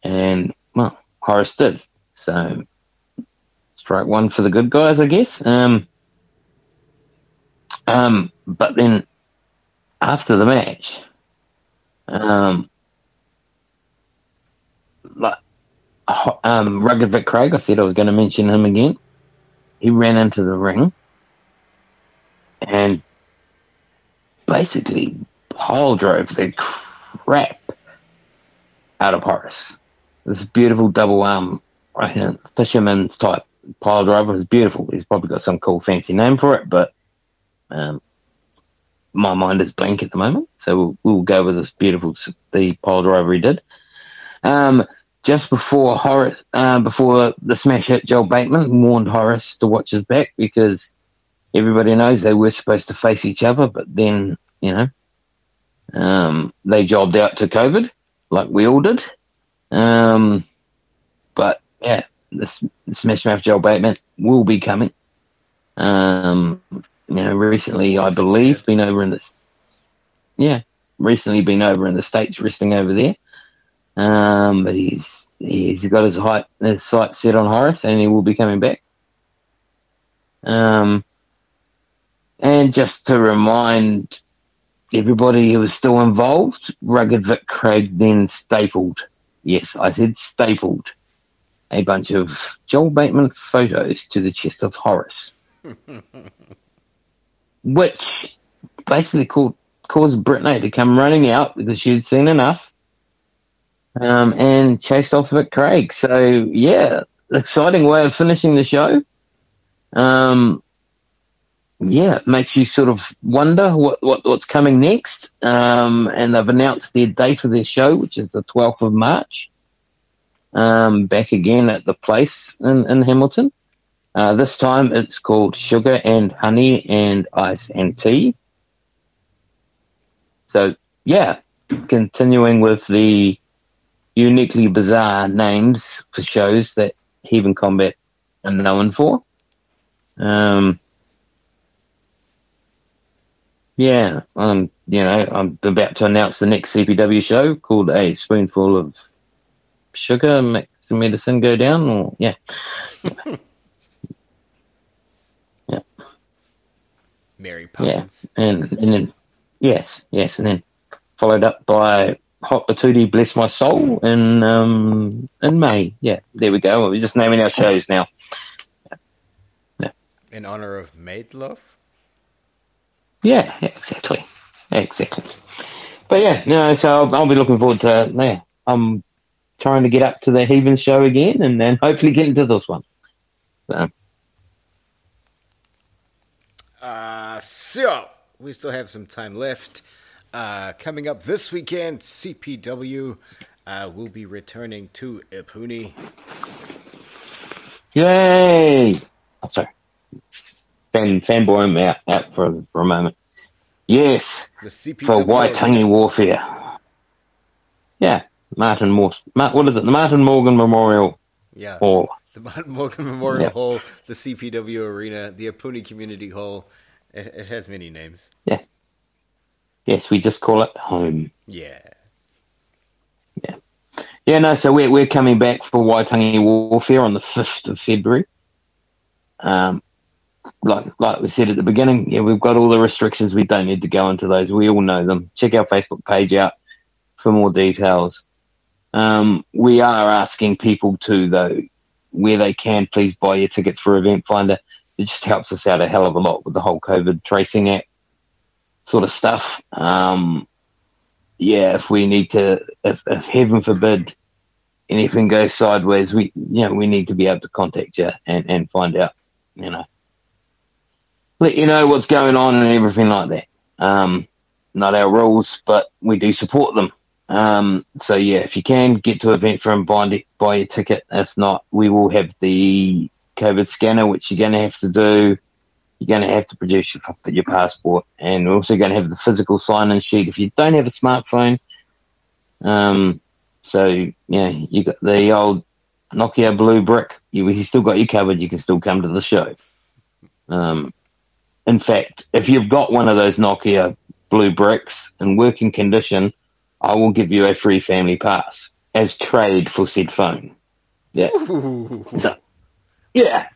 And, well, Horace did. So, strike one for the good guys, I guess. Um, um, but then, after the match, um, like, um, Rugged Vic Craig, I said I was going to mention him again. He ran into the ring and basically pile drove the crap out of Horace. This beautiful double arm right hand, fisherman's type pile driver is beautiful. He's probably got some cool fancy name for it, but um, my mind is blank at the moment. So we'll, we'll go with this beautiful the pile driver he did. Um, just before Horace, uh, before the smash hit, Joel Bateman warned Horace to watch his back because everybody knows they were supposed to face each other, but then you know um, they jobbed out to COVID like we all did. Um, but yeah, this Smash Mouth Joel Bateman will be coming. Um, you know, recently I believe been over in this, yeah, recently been over in the states wrestling over there. Um, but he's he's got his height his sight set on Horace, and he will be coming back. Um, and just to remind everybody who was still involved, Rugged Vic Craig then stapled. Yes, I said stapled a bunch of Joel Bateman photos to the chest of Horace, which basically called, caused Brittany to come running out because she had seen enough um, and chased off Vic Craig. So yeah, exciting way of finishing the show. Um, yeah, it makes you sort of wonder what, what what's coming next. Um, and they've announced their date of their show, which is the 12th of March. Um, back again at the place in, in Hamilton. Uh, this time it's called Sugar and Honey and Ice and Tea. So yeah, continuing with the uniquely bizarre names for shows that Heathen Combat are known for. Um, yeah, um, you know, I'm about to announce the next CPW show called A Spoonful of Sugar Makes the Medicine Go Down, or yeah. yeah. Mary Poppins. Yeah, and, and then, yes, yes, and then followed up by Hot Patootie Bless My Soul in, um, in May. Yeah, there we go. We're just naming our shows now. Yeah. In honor of Meat Loaf? Yeah, exactly, exactly. But yeah, no, so I'll, I'll, be looking forward to. Yeah, I'm trying to get up to the Heathen show again, and then hopefully get into this one. So. Uh, so we still have some time left. Uh, coming up this weekend, CPW uh, will be returning to Epuni. Yay! Oh, sorry fan fanboy him out, out for, for a moment. Yes, for Waitangi Warfare. Yeah, Martin Morse. What is it? The Martin Morgan Memorial yeah. Hall. The Martin Morgan Memorial yeah. Hall, the CPW Arena, the Epuni Community Hall. It, it has many names. Yeah. Yes, we just call it home. Yeah. Yeah. Yeah, no, so we're, we're coming back for Waitangi Warfare on the 5th of February. Um, like like we said at the beginning, yeah, we've got all the restrictions. We don't need to go into those. We all know them. Check our Facebook page out for more details. Um, we are asking people to though, where they can, please buy your tickets for Eventfinda. It just helps us out a hell of a lot with the whole COVID tracing act sort of stuff. Um, yeah, if we need to, if, if heaven forbid anything goes sideways, we, you know, we need to be able to contact you and, and find out, you know, let you know what's going on and everything like that. Um, not our rules, but we do support them. Um, so yeah, if you can get to event from buy, buy your ticket. If not, we will have the COVID scanner, which you're going to have to do. You're going to have to produce your, your passport, and we're also going to have the physical sign-in sheet. If you don't have a smartphone, um, so yeah, you got the old Nokia blue brick. You, you still got you covered. You can still come to the show. Um, in fact, if you've got one of those Nokia blue bricks in working condition, I will give you a free family pass as trade for said phone. Yeah. So, yeah.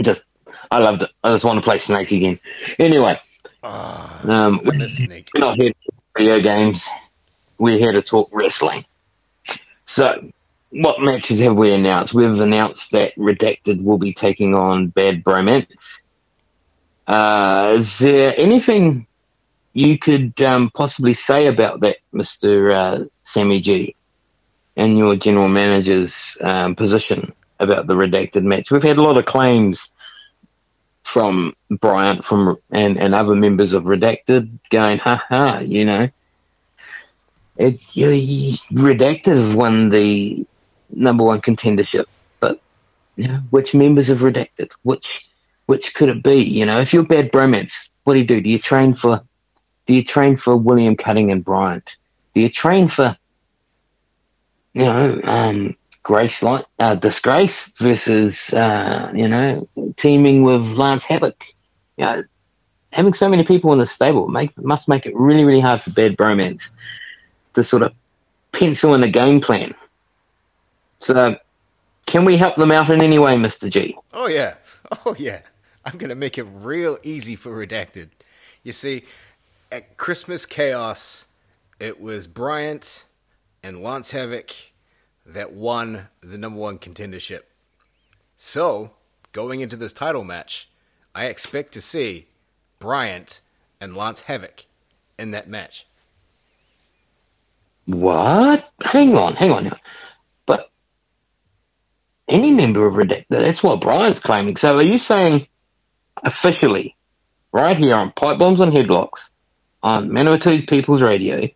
Just, I loved it. I just want to play Snake again. Anyway, oh, um, we're, we're not here to talk video games. We're here to talk wrestling. So, what matches have we announced? We've announced that Redacted will be taking on Bad Bromance uh, is there anything you could um, possibly say about that, Mr. Uh, Sammy G, in your general manager's um, position about the redacted match? We've had a lot of claims from Bryant from and, and other members of Redacted going, ha ha, you know, it, you, you, Redacted have won the number one contendership, but which members of Redacted, which which could it be? You know, if you're bad bromance, what do you do? Do you train for, do you train for William Cutting and Bryant? Do you train for, you know, um, Grace Light, uh, Disgrace versus, uh, you know, teaming with Lance Havoc? You know, having so many people in the stable make, must make it really, really hard for bad bromance to sort of pencil in a game plan. So, can we help them out in any way, Mr. G? Oh, yeah. Oh, yeah. I'm going to make it real easy for Redacted. You see, at Christmas Chaos, it was Bryant and Lance Havoc that won the number one contendership. So, going into this title match, I expect to see Bryant and Lance Havoc in that match. What? Hang on, hang on. But any member of Redacted, that's what Brian's claiming. So are you saying officially, right here on Pipe Bombs and Headlocks, on Manawatu People's Radio,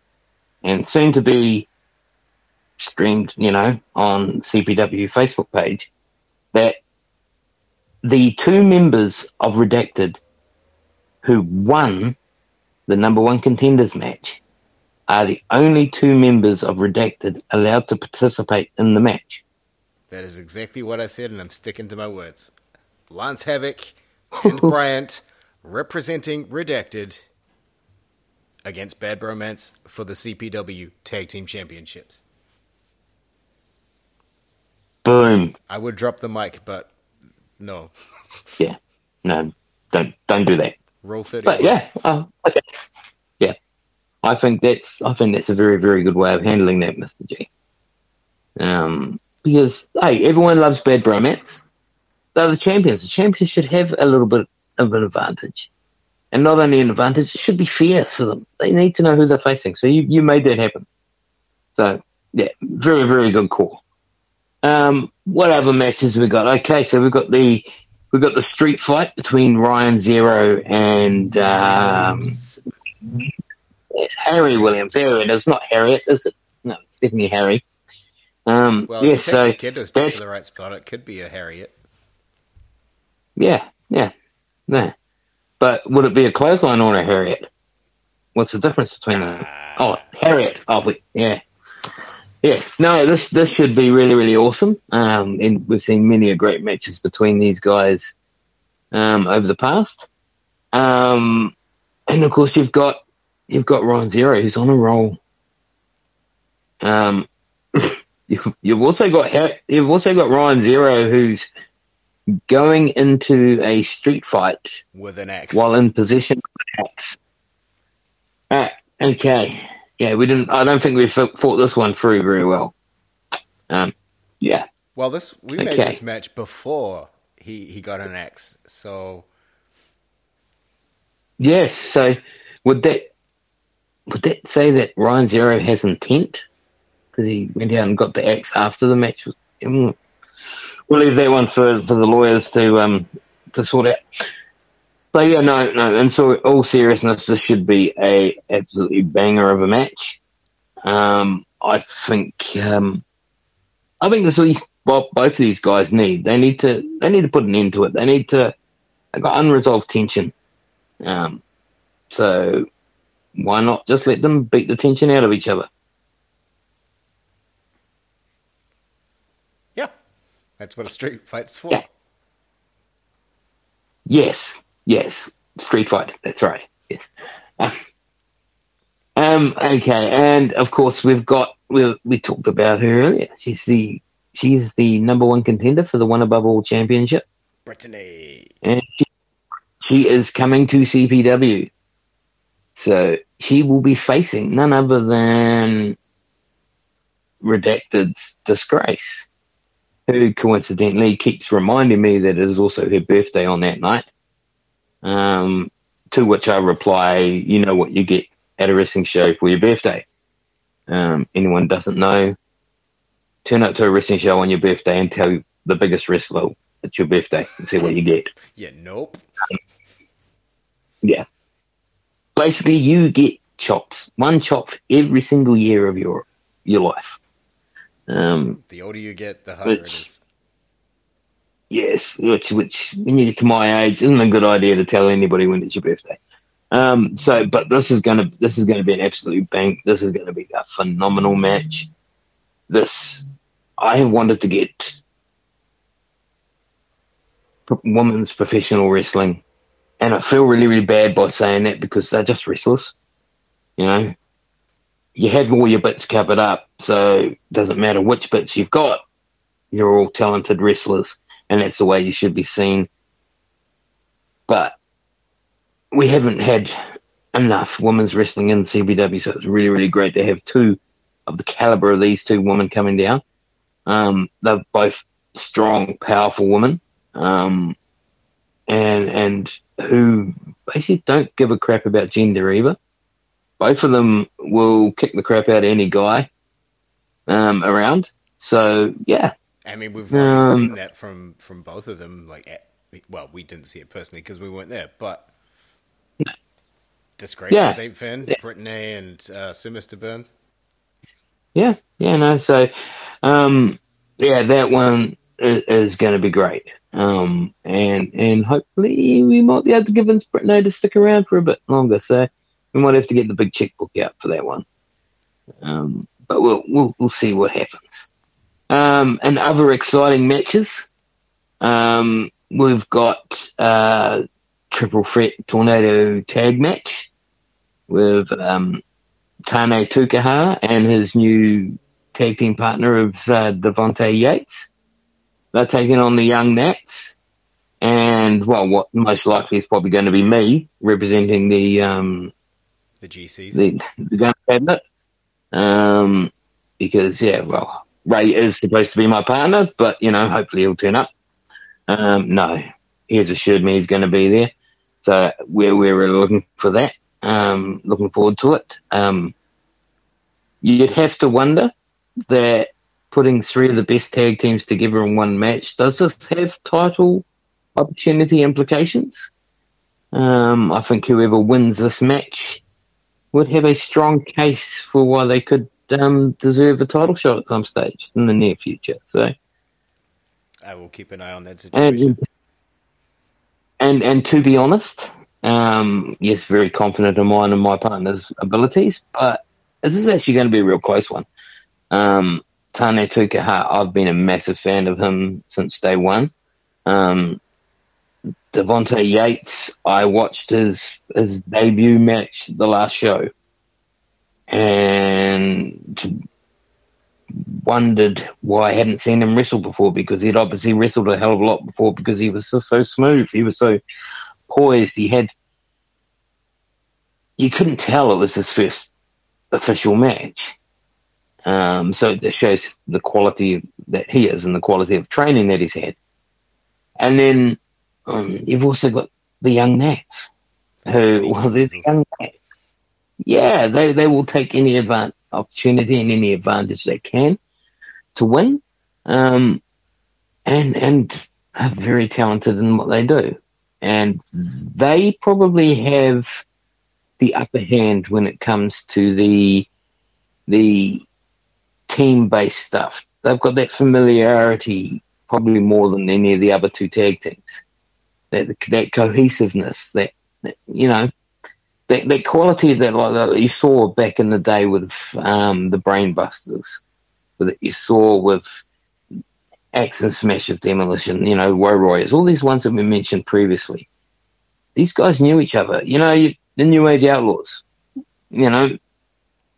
and soon to be streamed, you know, on CPW Facebook page, that the two members of Redacted who won the number one contenders match are the only two members of Redacted allowed to participate in the match. That is exactly what I said, and I'm sticking to my words. Lance Havoc and Bryant representing Redacted against Bad Bromance for the CPW Tag Team Championships. Boom. I would drop the mic, but no. Yeah. No, don't don't do that. Roll thirty. But yeah, uh, okay. Yeah. I think that's I think that's a very, very good way of handling that, Mr. G. Um because hey, everyone loves bad bromance. They're the champions. The champions should have a little bit of an advantage. And not only an advantage, it should be fair for them. They need to know who they're facing. So you, you made that happen. So yeah, very, very good call. Um, what other matches we got? Okay, so we've got the we've got the street fight between Ryan Zero and um, it's Harry Williams. There it is, not Harriet, is it? No, it's definitely Harry. Um, Well, if so a kid was stuck that's- the right spot, it could be a Harriet. Yeah, yeah, yeah. But would it be a clothesline or a Harriet? What's the difference between them? Oh, Harriet. Oh, we, yeah. Yes. No, this this should be really really awesome. Um, and we've seen many a great matches between these guys um, over the past. Um, and of course you've got you've got Ryan Zero who's on a roll. Um, you've, you've also got you've also got Ryan Zero who's going into a street fight with an axe while in possession of the axe. Ah, okay. Yeah, we didn't. I don't think we fought this one through very well. Um, yeah, Well, this we made this match before he he got an axe, So yes. So would that would that say that Ryan Zero has intent because he went out and got the axe after the match? Mm. We'll leave that one for for the lawyers to um to sort out. But yeah, no, no. And so, all seriousness, this should be a absolutely banger of a match. Um, I think, um, I think this is what both of these guys need. They need to, they need to put an end to it. They need to. They got unresolved tension. Um, so why not just let them beat the tension out of each other? yeah, that's what a street fight's for. Yeah. Yes, yes, street fight. That's right. Yes. Um. Okay, and of course we've got we we talked about her earlier. She's the she's the number one contender for the one above all championship, Brittany. and she, she is coming to CPW. So she will be facing none other than Redacted's disgrace, who coincidentally keeps reminding me that it is also her birthday on that night. Um, to which I reply, you know what you get at a wrestling show for your birthday. Um, anyone doesn't know, turn up to a wrestling show on your birthday and tell the biggest wrestler it's your birthday and see what you get. Yeah, nope. Yeah. Basically, you get chops, one chop every single year of your your life. Um, The older you get, the harder Which- is. yes, which which when you get to my age, isn't a good idea to tell anybody when it's your birthday. Um, so, but this is gonna this is gonna be an absolute bang. This is gonna be a phenomenal match. This I have wanted to get women's professional wrestling, and I feel really really bad by saying that because they're just wrestlers. You know, you have all your bits covered up, so it doesn't matter which bits you've got. You're all talented wrestlers, and that's the way you should be seen. But we haven't had enough women's wrestling in CPW, so it's really, really great to have two of the caliber of these two women coming down. Um, they're both strong, powerful women, um, and and who basically don't give a crap about gender either. Both of them will kick the crap out of any guy um, around. So yeah, I mean, we've already um, seen that from from both of them. Like, at, well, we didn't see it personally because we weren't there, but disgrace yeah. St. Finn, yeah. Brittany, and uh, Sir Mr. Burns. Yeah, yeah, no. So, um, yeah, that one is, is going to be great. Um, and and hopefully we might be able to give Vince Brittany to stick around for a bit longer. So we might have to get the big checkbook out for that one. Um, but we'll we'll we'll see what happens. Um, and other exciting matches. Um, we've got uh, triple threat tornado tag match with um, Tane Tukaha and his new tag team partner of uh, Devontae Yates. They're taking on the Young Nats. And, well, what most likely is probably going to be me representing the, um, the GCs, the, the Gunn Cabinet. Um, because, yeah, well, Ray is supposed to be my partner, but, you know, hopefully he'll turn up. Um, no, he has assured me he's going to be there. So we're, we're looking for that. Um, looking forward to it. Um, you'd have to wonder that putting three of the best tag teams together in one match does this have title opportunity implications? Um, I think whoever wins this match would have a strong case for why they could um, deserve a title shot at some stage in the near future. So I will keep an eye on that situation. And and, and to be honest, um, yes, very confident in mine and my partner's abilities, but this is actually going to be a real close one. Um, Tane Tukaha, I've been a massive fan of him since day one. Um, Devontae Yates, I watched his his debut match the last show, and wondered why I hadn't seen him wrestle before because he'd obviously wrestled a hell of a lot before because he was so, so smooth. He was so poised. He had, you couldn't tell it was his first official match. Um, so it shows the quality that he is and the quality of training that he's had. And then um, you've also got the young Nats, who well, there's young Nats. Yeah, they they will take any advantage, opportunity and any advantage they can to win, um, and and are very talented in what they do, and they probably have the upper hand when it comes to the the team based stuff. They've got that familiarity probably more than any of the other two tag teams. That that cohesiveness, that, that you know, that that quality that that you saw back in the day with um, the Brainbusters, that you saw with Axe and Smash of Demolition, you know, Road Warriors, all these ones that we mentioned previously. These guys knew each other. You know, you, the New Age Outlaws. You know,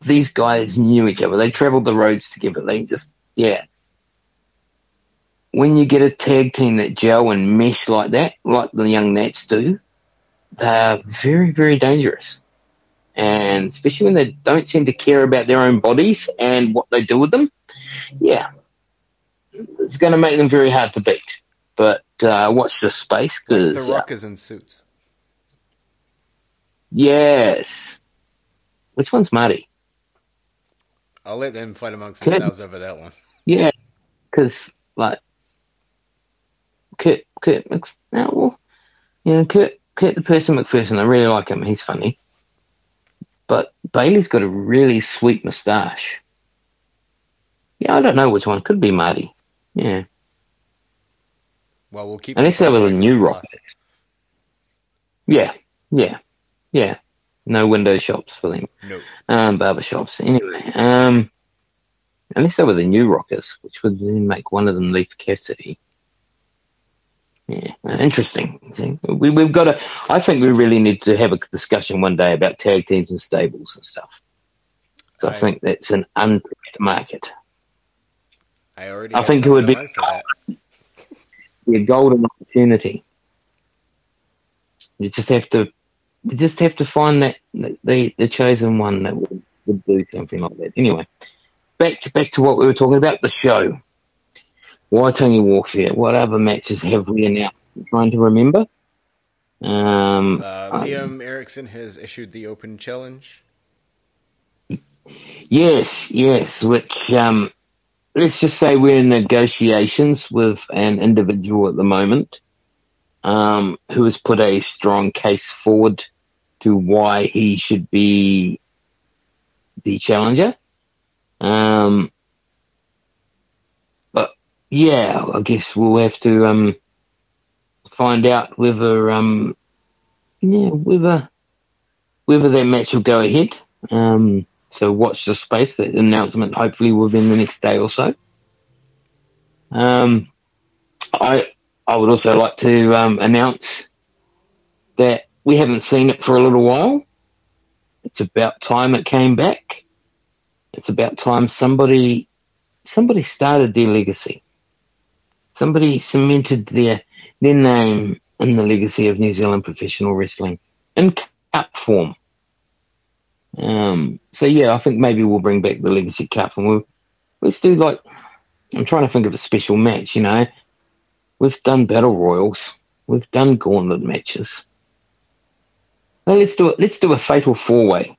these guys knew each other. They traveled the roads together. They just, yeah. When you get a tag team that gel and mesh like that, like the Young Nats do, they're very, very dangerous. And especially when they don't seem to care about their own bodies and what they do with them, yeah, it's going to make them very hard to beat. But uh, watch the space because the Rockers uh, in suits. Yes. Which one's Marty? I'll let them fight amongst themselves over that one. Yeah, because like Kurt, Kurt, Mc, no, well, you know, Kurt, Kurt the person McPherson. I really like him. He's funny, but Bailey's got a really sweet moustache. Yeah, I don't know which one. Could be Marty. Yeah. Well, we'll keep. Unless they were a new rock. Yeah, yeah, yeah no window shops for them. No. Um, barber shops. Anyway, um, unless they were the new rockers, which would then make one of them Leif Cassidy. Yeah, interesting. We, we've got to, I think we really need to have a discussion one day about tag teams and stables and stuff. So right. I think that's an untapped market. I already. I think it would be a golden opportunity. You just have to you just have to find that the the chosen one that would, would do something like that. Anyway, back to back to what we were talking about the show. Waitangi Warfare. What other matches have we announced? I'm trying to remember. Um, uh, Liam Erickson has issued the open challenge. Yes, yes. Which um, let's just say we're in negotiations with an individual at the moment um, who has put a strong case forward to why he should be the challenger. Um, yeah, I guess we'll have to um, find out whether um, yeah whether whether that match will go ahead. Um, so watch the space. The announcement hopefully within the next day or so. Um, I I would also like to um, announce that we haven't seen it for a little while. It's about time it came back. It's about time somebody somebody started their legacy. Somebody cemented their their name in the legacy of New Zealand professional wrestling in cup form. Um, so yeah, I think maybe we'll bring back the Legacy Cup and we'll let's do like I'm trying to think of a special match. You know, we've done battle royals, we've done gauntlet matches. Well, let's do it. Let's do a fatal four way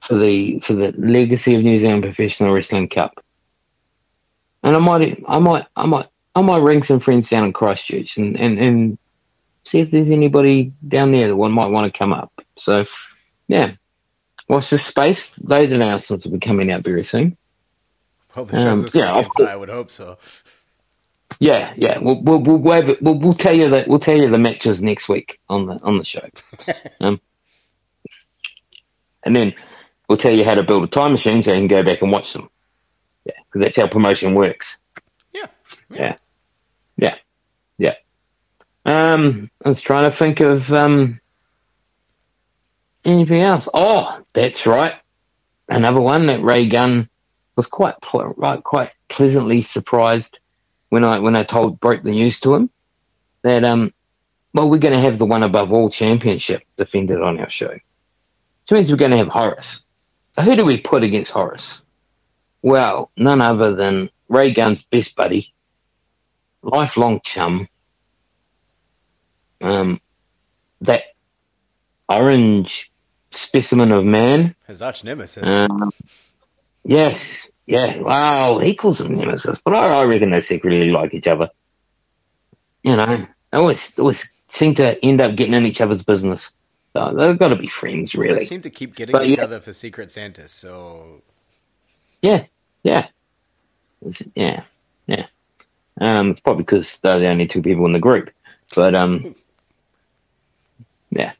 for the for the Legacy of New Zealand Professional Wrestling Cup. And I might, I might, I might, I might ring some friends down in Christchurch and and, and see if there's anybody down there that one might want to come up. So yeah. Watch this space. Those announcements will be coming out very soon. Well, the show's um, yeah, so I would hope so. Yeah, yeah. We'll we'll we'll, we'll, we'll tell you that we'll tell you the matches next week on the on the show. um, and then we'll tell you how to build a time machine so you can go back and watch them. Because that's how promotion works. Yeah. Yeah. Yeah. Yeah. Um, I was trying to think of um, anything else? Oh, that's right. Another one that Ray Gunn was quite right, quite pleasantly surprised when I when I told broke the news to him that um well we're going to have the one above all championship defended on our show, which means we're going to have Horace. So who do we put against Horace? Well, none other than Ray Gunn's best buddy, lifelong chum, um, that orange specimen of man. His arch nemesis. Um, yes, yeah. Wow, he calls him nemesis, but I, I, reckon they secretly like each other. You know, they always always seem to end up getting in each other's business. So they've got to be friends, really. They seem to keep getting but, each yeah. other for Secret Santa, so. Yeah, yeah. Yeah, yeah. Um, it's probably because they're the only two people in the group. But, um, yeah.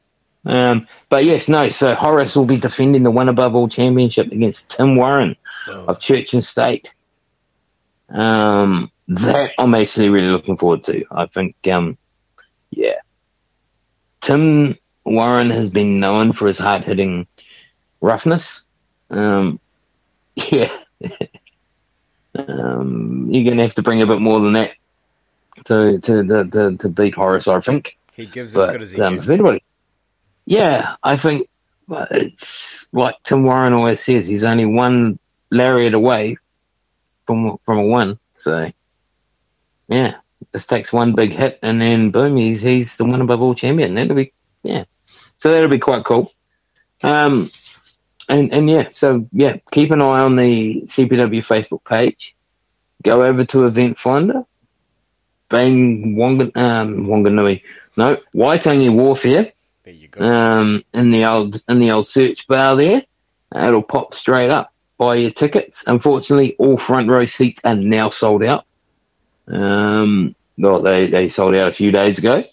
Um, but yes, no. So Horace will be defending the one above all championship against Tim Warren oh. of Church and State. Um, that I'm actually really looking forward to. I think, um, yeah, Tim Warren has been known for his hard hitting roughness. Um, yeah, um, you're going to have to bring a bit more than that to to to, to, to beat Horace. I think he gives but, as good as he um, gets. Anybody, yeah, I think it's like Tim Warren always says. He's only one lariat away from from a win. So, yeah, just takes one big hit, and then boom, he's he's the one above all champion. That'll be yeah. So that'll be quite cool. Um, and and yeah, so yeah, keep an eye on the CPW Facebook page. Go over to Eventfinda. Bang Wonga, um, Wanganui. No, Waitangi Warfare there you go. Um, in the old in the old search bar there, it'll pop straight up. Buy your tickets. Unfortunately, all front row seats are now sold out. Um, well, they they sold out a few days ago,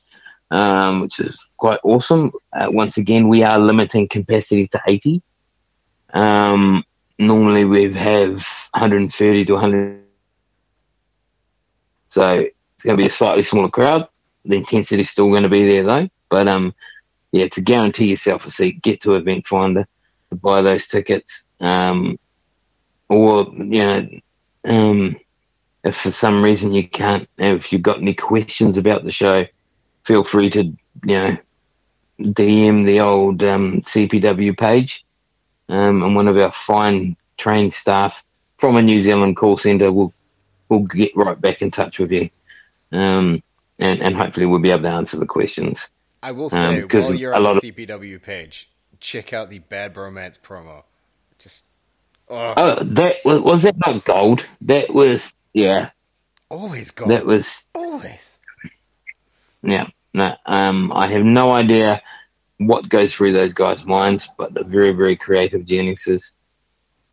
um, which is quite awesome. Uh, once again, we are limiting capacity to eighty. Um, normally we have 130 to 100. So it's going to be a slightly smaller crowd. The intensity is still going to be there though. But um, yeah, to guarantee yourself a seat, get to Eventfinda to buy those tickets. Um, or, you know, um, if for some reason you can't, if you've got any questions about the show, feel free to, you know, DM the old um, CPW page, um, and one of our fine trained staff from a New Zealand call centre will will get right back in touch with you, um, and and hopefully we'll be able to answer the questions. I will say, um, while you're on the CPW page, check out the Bad Bromance promo. Just oh, oh that was, was that not gold? That was yeah. Always gold. That was always. Yeah. No. Um. I have no idea what goes through those guys' minds, but they're very, very creative geniuses.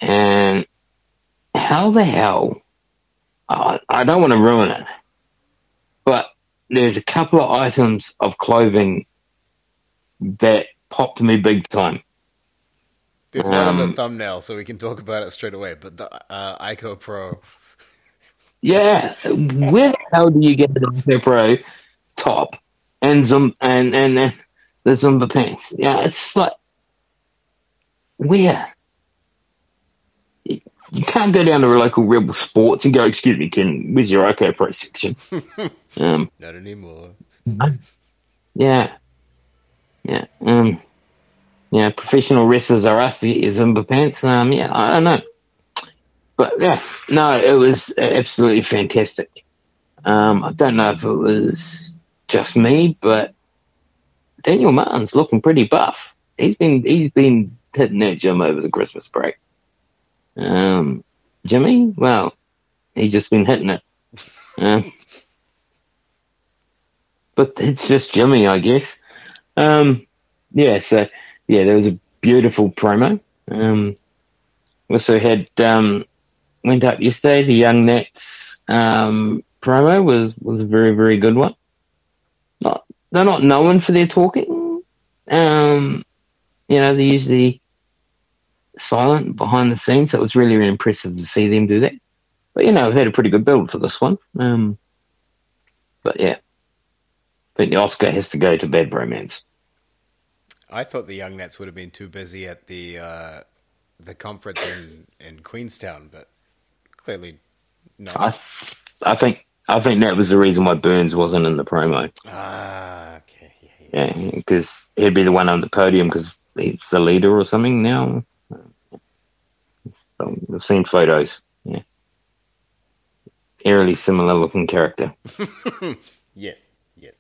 And how the hell? I, I don't want to ruin it, but there's a couple of items of clothing that popped me big time. There's um, one on the um, thumbnail, so we can talk about it straight away. But the uh, Ico Pro. Yeah, where the hell do you get an Ico Pro top and some and and, and the Zumba pants? Yeah, it's like where you can't go down to a local Rebel Sports and go, "Excuse me, can where's your OK Pro section?" um, Not anymore. Yeah, yeah. Um, yeah, professional wrestlers are us to get your Zumba pants. Um, yeah, I don't know. But yeah, no, it was absolutely fantastic. Um, I don't know if it was just me, but Daniel Martin's looking pretty buff. He's been he's been hitting that gym over the Christmas break. Um, Jimmy, well, he's just been hitting it. Uh, but it's just Jimmy, I guess. Um, yeah, so yeah, there was a beautiful promo. Um, also had um, went up yesterday. The Young Nats um, promo was was a very very good one. Not they're not known for their talking. Um, you know, they're usually silent behind the scenes. So it was really, really impressive to see them do that. But you know, I've had a pretty good build for this one. Um, but yeah, I think the Oscar has to go to Bad Romance. I thought the Young Nats would have been too busy at the uh, the conference in, in Queenstown, but clearly not. I, I think I think that was the reason why Burns wasn't in the promo. Ah, okay. Yeah, because yeah, he'd be the one on the podium because he's the leader or something now. I've seen photos. Yeah, eerily similar looking character. yes, yes.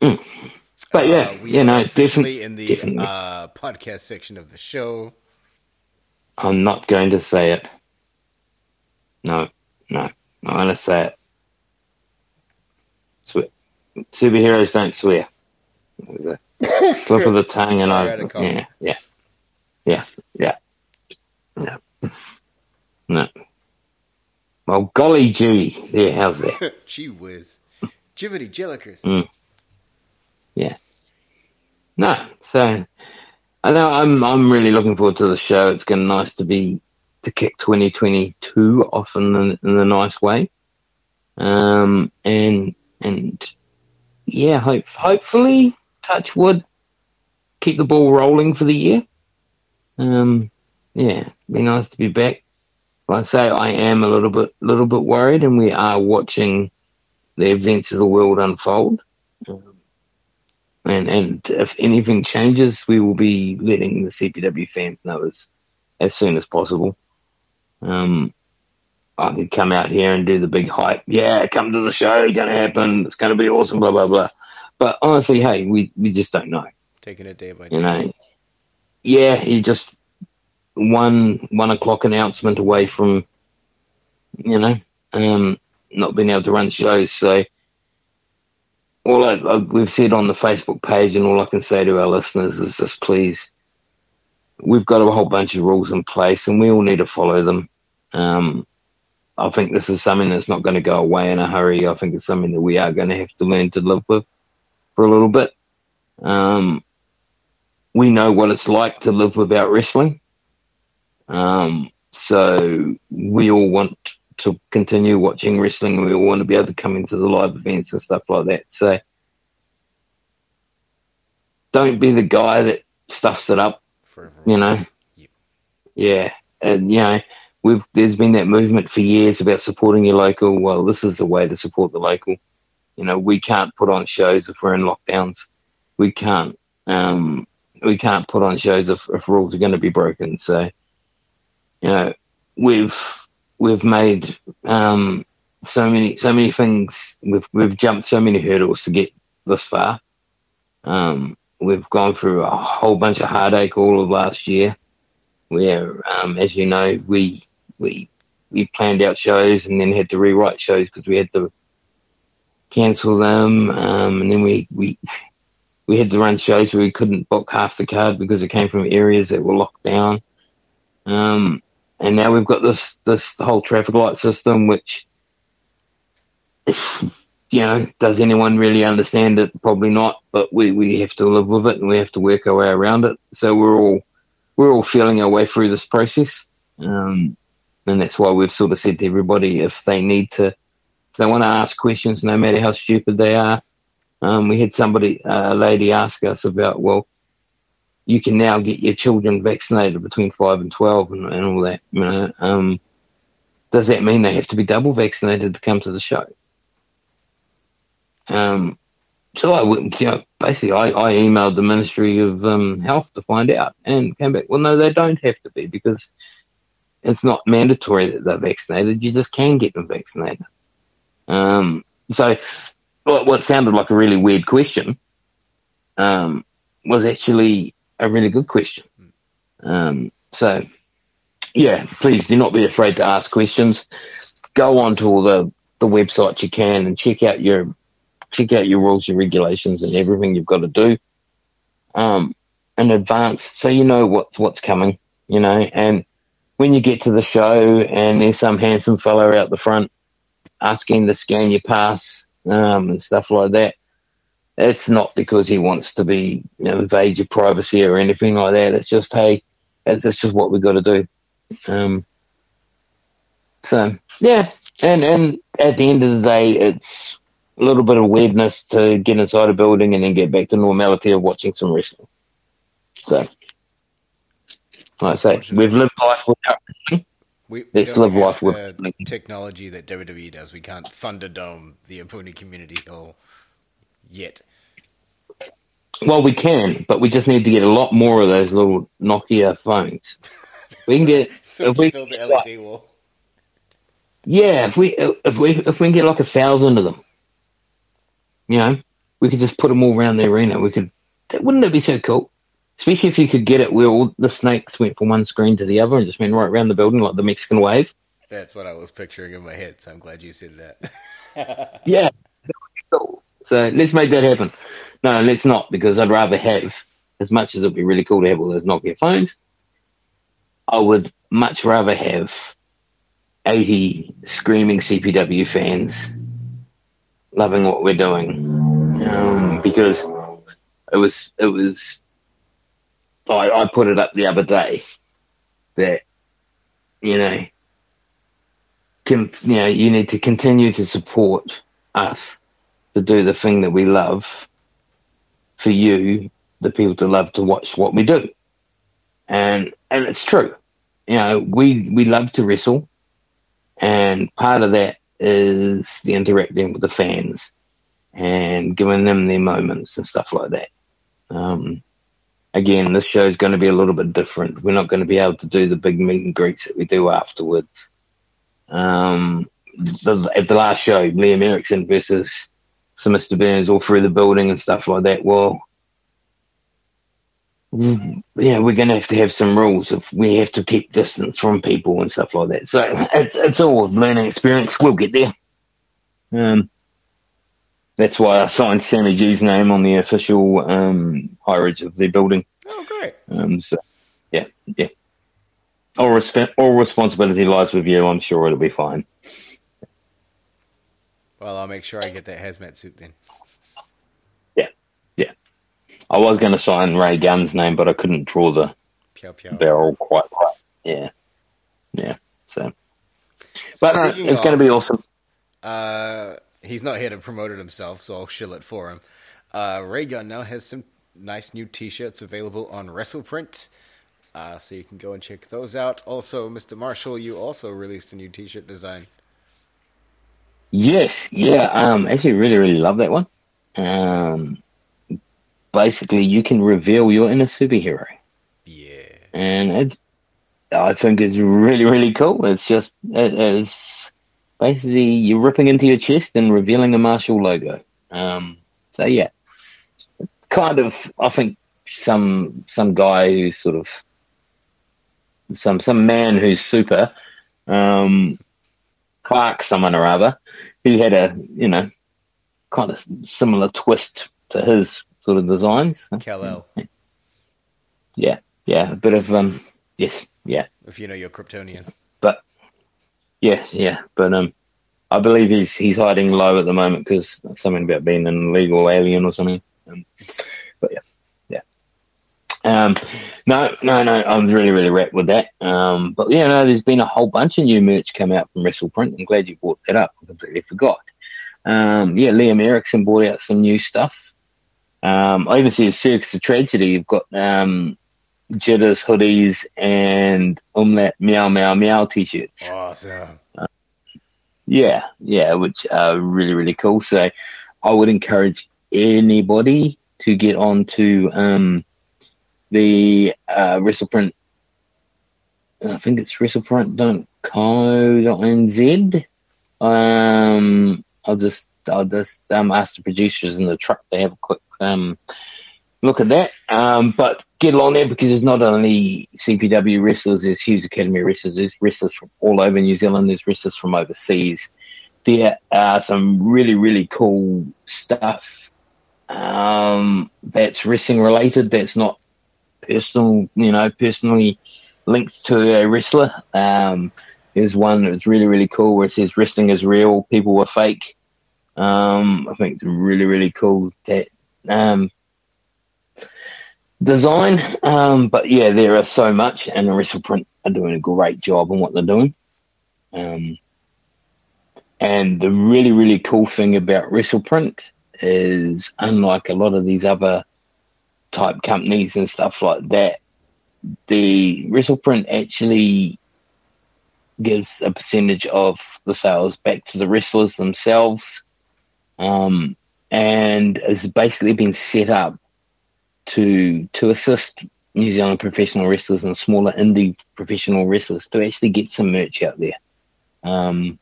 Mm. But yeah, uh, you know, definitely in the definitely. Uh, podcast section of the show. I'm not going to say it. No, no, I'm going to say it. Swear. Superheroes don't swear. It was a slip of the tongue, and I, yeah, yeah, yeah, yeah. No. No. Well, golly gee. Yeah, how's that? gee whiz. Jivity Jellikers. Mm. Yeah. No, so I know I'm I'm really looking forward to the show. It's going to nice to be to kick 2022 off in the in the nice way. Um and and yeah, hope hopefully touch wood keep the ball rolling for the year. Um yeah, be nice to be back. I say, I am a little bit, little bit worried, and we are watching the events of the world unfold. And and if anything changes, we will be letting the CPW fans know as as soon as possible. Um, I could come out here and do the big hype. Yeah, come to the show. It's Going to happen. It's going to be awesome. Blah blah blah. But honestly, hey, we we just don't know. Taking it day by day. You know. Yeah, you just one one o'clock announcement away from, you know, um, not being able to run shows. So all I, I, we've said on the Facebook page, and all I can say to our listeners is just please, we've got a whole bunch of rules in place, and we all need to follow them. Um, I think this is something that's not going to go away in a hurry. I think it's something that we are going to have to learn to live with for a little bit. Um, we know what it's like to live without wrestling. Um, so we all want to continue watching wrestling. We all want to be able to come into the live events and stuff like that. So don't be the guy that stuffs it up. Forever. You know, yep. yeah, and you know, we've there's been that movement for years about supporting your local. Well, this is a way to support the local. You know, we can't put on shows if we're in lockdowns. We can't. Um, we can't put on shows if, if rules are going to be broken. So you know, we've we've made um, so many so many things. We've we've jumped so many hurdles to get this far. Um, we've gone through a whole bunch of heartache all of last year. where, um, as you know, we we we planned out shows and then had to rewrite shows because we had to cancel them, um, and then we we we had to run shows where we couldn't book half the card because it came from areas that were locked down. Um, and now we've got this this whole traffic light system, which you know, does anyone really understand it? Probably not, but we, we have to live with it and we have to work our way around it. So we're all we're all feeling our way through this process, um, and that's why we've sort of said to everybody if they need to, if they want to ask questions, no matter how stupid they are. Um, we had somebody, a lady, ask us about, well, you can now get your children vaccinated between five and twelve and, and all that. You know, um, does that mean they have to be double vaccinated to come to the show? Um, so I went, you know, basically I, I emailed the Ministry of um, Health to find out and came back, well, no, they don't have to be because it's not mandatory that they're vaccinated. You just can get them vaccinated. Um, so what, what sounded like a really weird question, um, was actually a really good question. Um, so yeah, please do not be afraid to ask questions. Go on to all the, the websites you can and check out your check out your rules, your regulations, and everything you've got to do um, in advance, so you know what's what's coming. You know, and when you get to the show and there's some handsome fellow out the front asking to scan your pass um, and stuff like that, it's not because he wants to be you know, invade your privacy or anything like that. It's just hey, it's, it's just what we've got to do. Um, so yeah, and and at the end of the day, it's a little bit of weirdness to get inside a building and then get back to normality of watching some wrestling. So, like I say, we've lived life without. We, we Let's live life with technology that WWE does. We can't Thunderdome the Epuni Community Hall yet. Well, we can, but we just need to get a lot more of those little Nokia phones. We can get so if we build the LED wall. Yeah, if we if we if we can get like a thousand of them, you know, we could just put them all around the arena. We could, wouldn't that be so cool? Especially if you could get it where all the snakes went from one screen to the other and just went right around the building like the Mexican wave. That's what I was picturing in my head, so I'm glad you said that. yeah. Cool. So let's make that happen. No, let's not, because I'd rather have, as much as it'd be really cool to have all those Nokia phones, I would much rather have 80 screaming CPW fans loving what we're doing um, because it was it was I, I put it up the other day that you know can you know you need to continue to support us to do the thing that we love for you the people to love to watch what we do and and it's true you know we we love to wrestle and part of that is the interacting with the fans and giving them their moments and stuff like that. Um, again, this show is going to be a little bit different. We're not going to be able to do the big meet and greets that we do afterwards. Um, the, at the last show, Liam Erickson versus Sir Mr. Burns all through the building and stuff like that. Well, yeah, we're going to have to have some rules if we have to keep distance from people and stuff like that. So it's it's all learning experience. We'll get there. Um, that's why I signed Sammy G's name on the official um, high ridge of the building. Oh, great. Um, so yeah, yeah. All, resp- all responsibility lies with you. I'm sure it'll be fine. Well, I'll make sure I get that hazmat suit then. Yeah, yeah. I was going to sign Ray Gunn's name, but I couldn't draw the Piao Piao. barrel quite right. Yeah, yeah. So, but no, it's going to be awesome. Uh, he's not here to promote it himself, so I'll shill it for him. Uh, Ray Gunn now has some nice new T-shirts available on WrestlePrint, uh, so you can go and check those out. Also, Mr. Marshall, you also released a new T-shirt design. Yes, yeah. Um, actually, really, really love that one. Um, basically you can reveal your inner superhero. Yeah. And it's, I think it's really, really cool. It's just, it is basically you're ripping into your chest and revealing the Marshall logo. Um, so yeah, kind of, I think some, some guy who's sort of some some man who's super, um, Clark, someone or other. He had a you know kind of similar twist to his sort of designs. Kal-El. Yeah, yeah, a bit of um, yes, yeah. If you know your Kryptonian. But yes, yeah, but um, I believe he's he's hiding low at the moment because something about being an illegal alien or something. Um, but yeah, yeah. Um, no, no, no. I was really, really wrapped with that. Um, but yeah, no, there's been a whole bunch of new merch come out from WrestlePrint. I'm glad you brought that up. I completely forgot. Um, yeah, Liam Erickson brought out some new stuff. Um, I even see a Circus of Tragedy. You've got um, Jitters hoodies and Umlaut Meow Meow Meow t-shirts. Awesome. Yeah, yeah, which are really, really cool. So I would encourage anybody to get onto um, the uh, WrestlePrint. I think it's WrestlePrint.co.nz. Um, I'll just I'll just um, ask the producers in the truck They have a quick um, look at that. Um, but get along there because there's not only CPW wrestlers, there's Hughes Academy wrestlers, there's wrestlers from all over New Zealand, there's wrestlers from overseas. There are some really, really cool stuff um, that's wrestling related, that's not personal, you know, personally linked to a wrestler. Um, there's one that's really, really cool where it says wrestling is real, people were fake. Um, I think it's really, really cool that um, design. Um, but yeah, there are so much, and the WrestlePrint are doing a great job on what they're doing. Um, and the really, really cool thing about WrestlePrint is, unlike a lot of these other type companies and stuff like that, the WrestlePrint actually gives a percentage of the sales back to the wrestlers themselves, um, and has basically been set up to to assist New Zealand professional wrestlers and smaller indie professional wrestlers to actually get some merch out there. Um,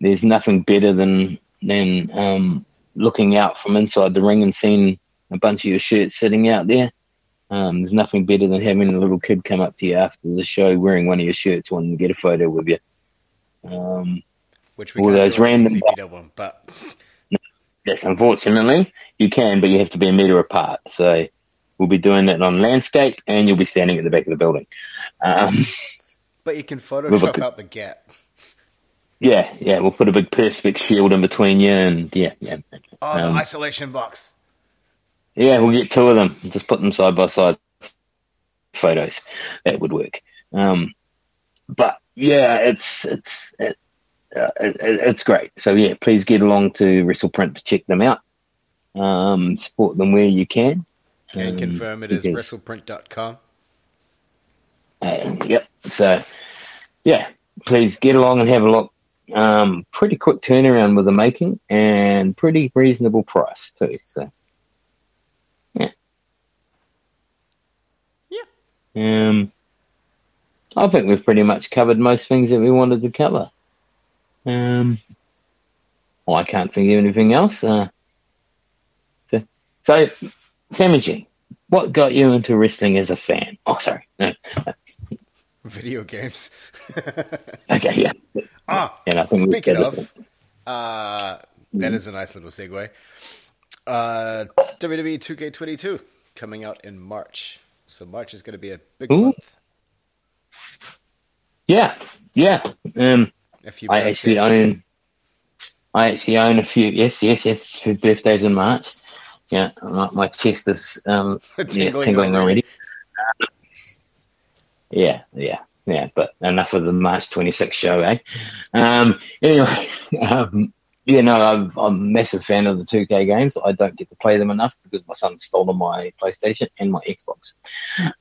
there's nothing better than than um, looking out from inside the ring and seeing a bunch of your shirts sitting out there. Um, there's nothing better than having a little kid come up to you after the show wearing one of your shirts, wanting to get a photo with you. Um, Which we all those random but Yes, unfortunately, you can, but you have to be a meter apart. So we'll be doing that on landscape, and you'll be standing at the back of the building. Um, but you can Photoshop a, out the gap. Yeah, yeah, we'll put a big perspex shield in between you, and yeah, yeah. Oh, um, isolation box. Yeah, we'll get two of them. Just put them side by side. Photos that would work. Um, but yeah, it's it's it, uh, it, it's great. So yeah, please get along to WrestlePrint to check them out. Um, support them where you can. Can um, confirm it is WrestlePrint.com. Uh, yep. So yeah, please get along and have a look. Um, pretty quick turnaround with the making and pretty reasonable price too. So yeah, yeah. Um, I think we've pretty much covered most things that we wanted to cover. Um, well, I can't think of anything else. Uh, so, so, Sammy G, what got you into wrestling as a fan? Oh, sorry. No. Video games. okay, yeah. Ah, yeah, I think speaking of, uh, that is a nice little segue. Uh, WWE 2K22 coming out in March. So March is going to be a big Ooh. month. Yeah, yeah. Um, a few. I actually own. I actually own a few. Yes, yes, yes. For birthdays in March. Yeah, my, my chest is um, tingling, yeah, tingling already. Uh, yeah, yeah, yeah. But enough of the March 26th show, eh? Um, anyway, um, yeah, no, I'm, I'm, a massive fan of the 2K games. I don't get to play them enough because my son stole my PlayStation and my Xbox.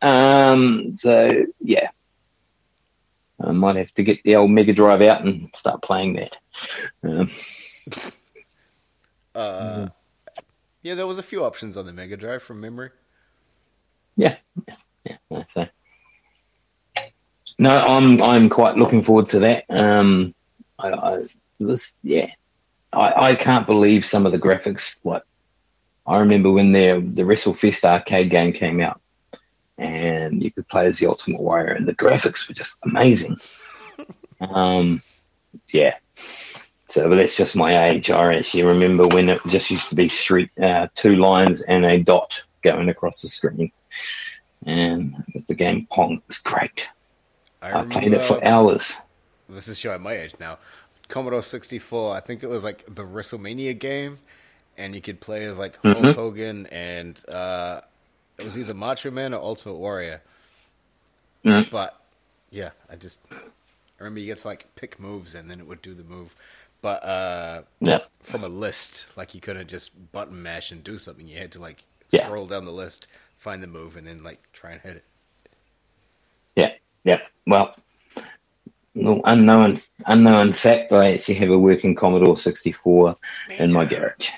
Um, so yeah, I might have to get the old Mega Drive out and start playing that. Um, uh, yeah, there was a few options on the Mega Drive from memory. Yeah, yeah, yeah. So, no, I'm I'm quite looking forward to that. Um, I, I was yeah, I, I can't believe some of the graphics. Like I remember when the the WrestleFest arcade game came out, and you could play as the Ultimate Warrior, and the graphics were just amazing. um, yeah. So, but that's just my age. I actually remember when it just used to be street, uh, two lines and a dot going across the screen, and it was the game Pong. It was great. I, I played it for hours. This is showing my age now. Commodore 64. I think it was like the WrestleMania game, and you could play as like Hulk mm-hmm. Hogan and uh, it was either Macho Man or Ultimate Warrior. But yeah, I just I remember you get to like pick moves and then it would do the move. But uh, yeah. from a list, like you couldn't just button mash and do something. You had to like yeah. scroll down the list, find the move, and then like try and hit it. Yeah, yeah. Well, no unknown unknown fact, I actually have a working Commodore 64 in my garage.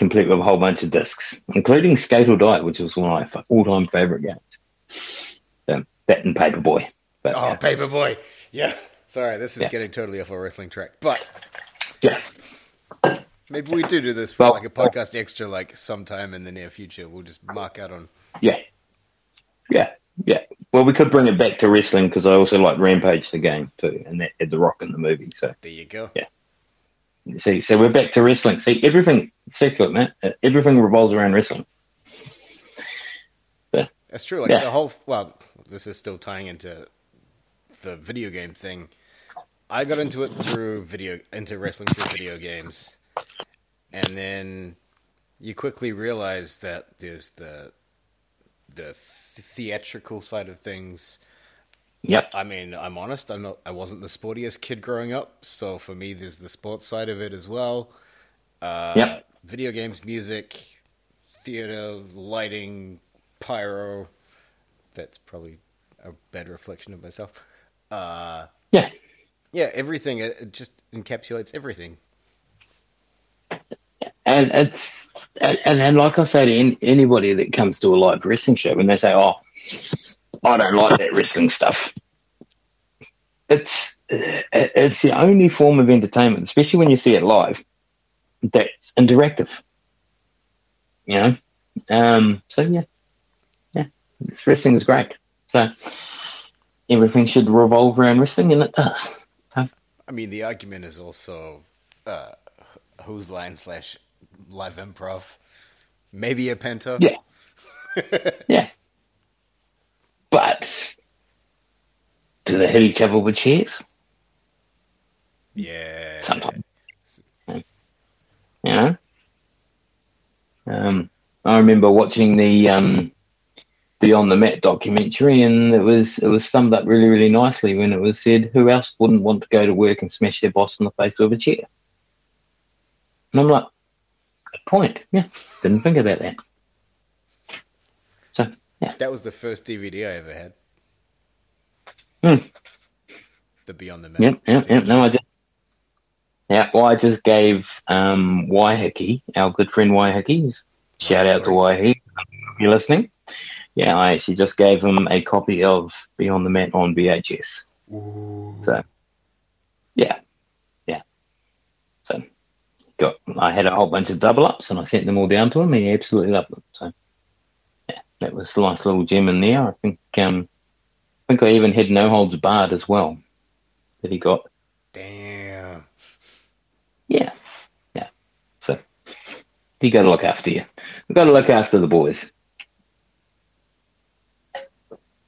Complete with a whole bunch of discs, including Skate or Die, which was one of my all-time favorite games. So, that and Paperboy. But, oh, yeah. Paperboy! Yes. Sorry, this is yeah. getting totally off a wrestling track, but yeah, maybe we do do this for well, like a podcast extra, like sometime in the near future. We'll just mark out on. Yeah, yeah, yeah. Well, we could bring it back to wrestling because I also like Rampage the game too, and that had the Rock in the movie. So there you go. Yeah. See, so we're back to wrestling. See, everything, circular, man. Uh, everything revolves around wrestling. But, That's true. Like yeah. the whole, well, this is still tying into the video game thing. I got into it through video, into wrestling through video games, and then you quickly realize that there's the the theatrical side of things Yep. I mean, I'm honest. I'm not. I wasn't the sportiest kid growing up, so for me, there's the sports side of it as well. Uh, yep. Video games, music, theater, lighting, pyro. That's probably a better reflection of myself. Uh, yeah. Yeah, everything. It just encapsulates everything. And it's and, and like I say to anybody that comes to a live wrestling show, when they say, "Oh, I don't like that wrestling stuff. It's it's the only form of entertainment, especially when you see it live, that's interactive. You know, um, so yeah, yeah, this wrestling is great. So everything should revolve around wrestling, and it does. So. I mean, the argument is also uh, whose line slash live improv, maybe a penta. Yeah, yeah. But do hit each other with chairs? Yeah. Sometimes. You know? Um, I remember watching the um, Beyond the Mat documentary, and it was it was summed up really really nicely when it was said, "Who else wouldn't want to go to work and smash their boss in the face with a chair?" And I'm like, "Good point. Yeah, didn't think about that." Yeah. That was the first DVD I ever had. Hmm. The Beyond the Mat. Yep, yep, yep. No, I just. Yeah, well, I just gave um, Waihiki, our good friend Waihiki, shout out to Waihiki, if you're listening. Yeah, I actually just gave him a copy of Beyond the Mat on VHS. Ooh. So, yeah, yeah. So, got I had a whole bunch of double ups and I sent them all down to him. He absolutely loved them. So, that was a nice little gem in there. I think um, I think I even had no holds barred as well that he got. Damn. Yeah, yeah. So you got to look after you. You got to look after the boys.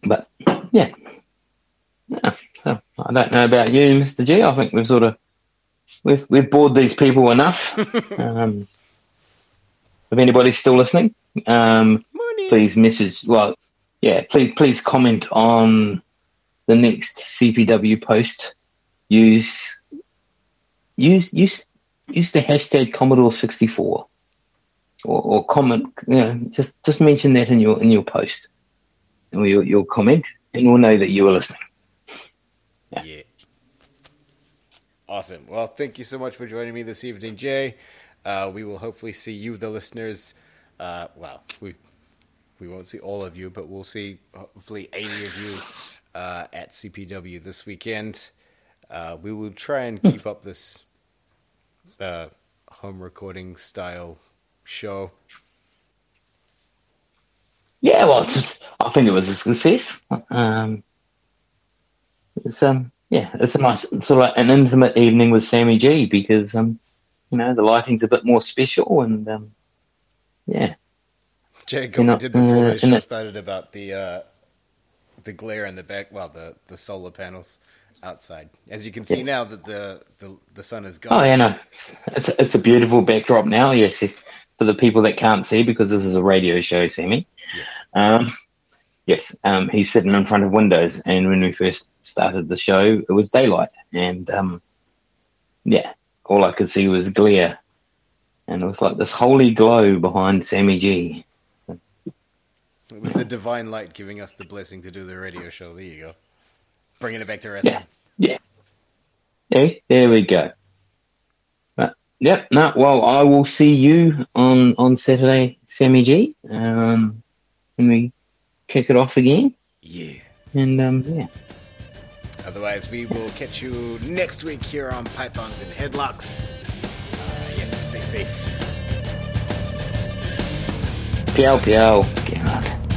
But yeah. yeah. So I don't know about you, Mister G. I think we've sort of we've we've bored these people enough. um, if anybody's still listening, um, please message. Well, yeah, please please comment on the next CPW post. Use use use use the hashtag Commodore sixty four, or, or comment. You know, just just mention that in your in your post, or your your comment, and we'll know that you are listening. Yeah. yeah. Awesome. Well, thank you so much for joining me this evening, Jay. Uh, we will hopefully see you, the listeners. Uh, well, we we won't see all of you, but we'll see hopefully 80 of you uh, at CPW this weekend. Uh, we will try and keep up this uh, home recording style show. Yeah, well, I think it was a success. Um, it's um, yeah, it's a nice sort of an intimate evening with Sammy G because um, you know, the lighting's a bit more special and um, yeah. Jake, you know, did before uh, the show started about the uh, the glare in the back, well, the the solar panels outside. As you can see yes. now that the, the the sun is gone. Oh yeah, no, it's it's a beautiful backdrop now. Yes, yes, for the people that can't see because this is a radio show, Sammy. Yes. Um, yes, um, he's sitting in front of windows, and when we first started the show, it was daylight, and um, yeah, all I could see was glare, and it was like this holy glow behind Sammy G. It was the divine light giving us the blessing to do the radio show. There you go. Bringing it back to wrestling. Yeah. Yeah. Hey, there we go. But, yep. No, well, I will see you on, on Saturday, Sammy G. Um, when we kick it off again. Yeah. And, um, yeah. Otherwise, we will catch you next week here on Pipe Bombs and Headlocks. Uh, yes, stay safe. Piao, piao. Get out.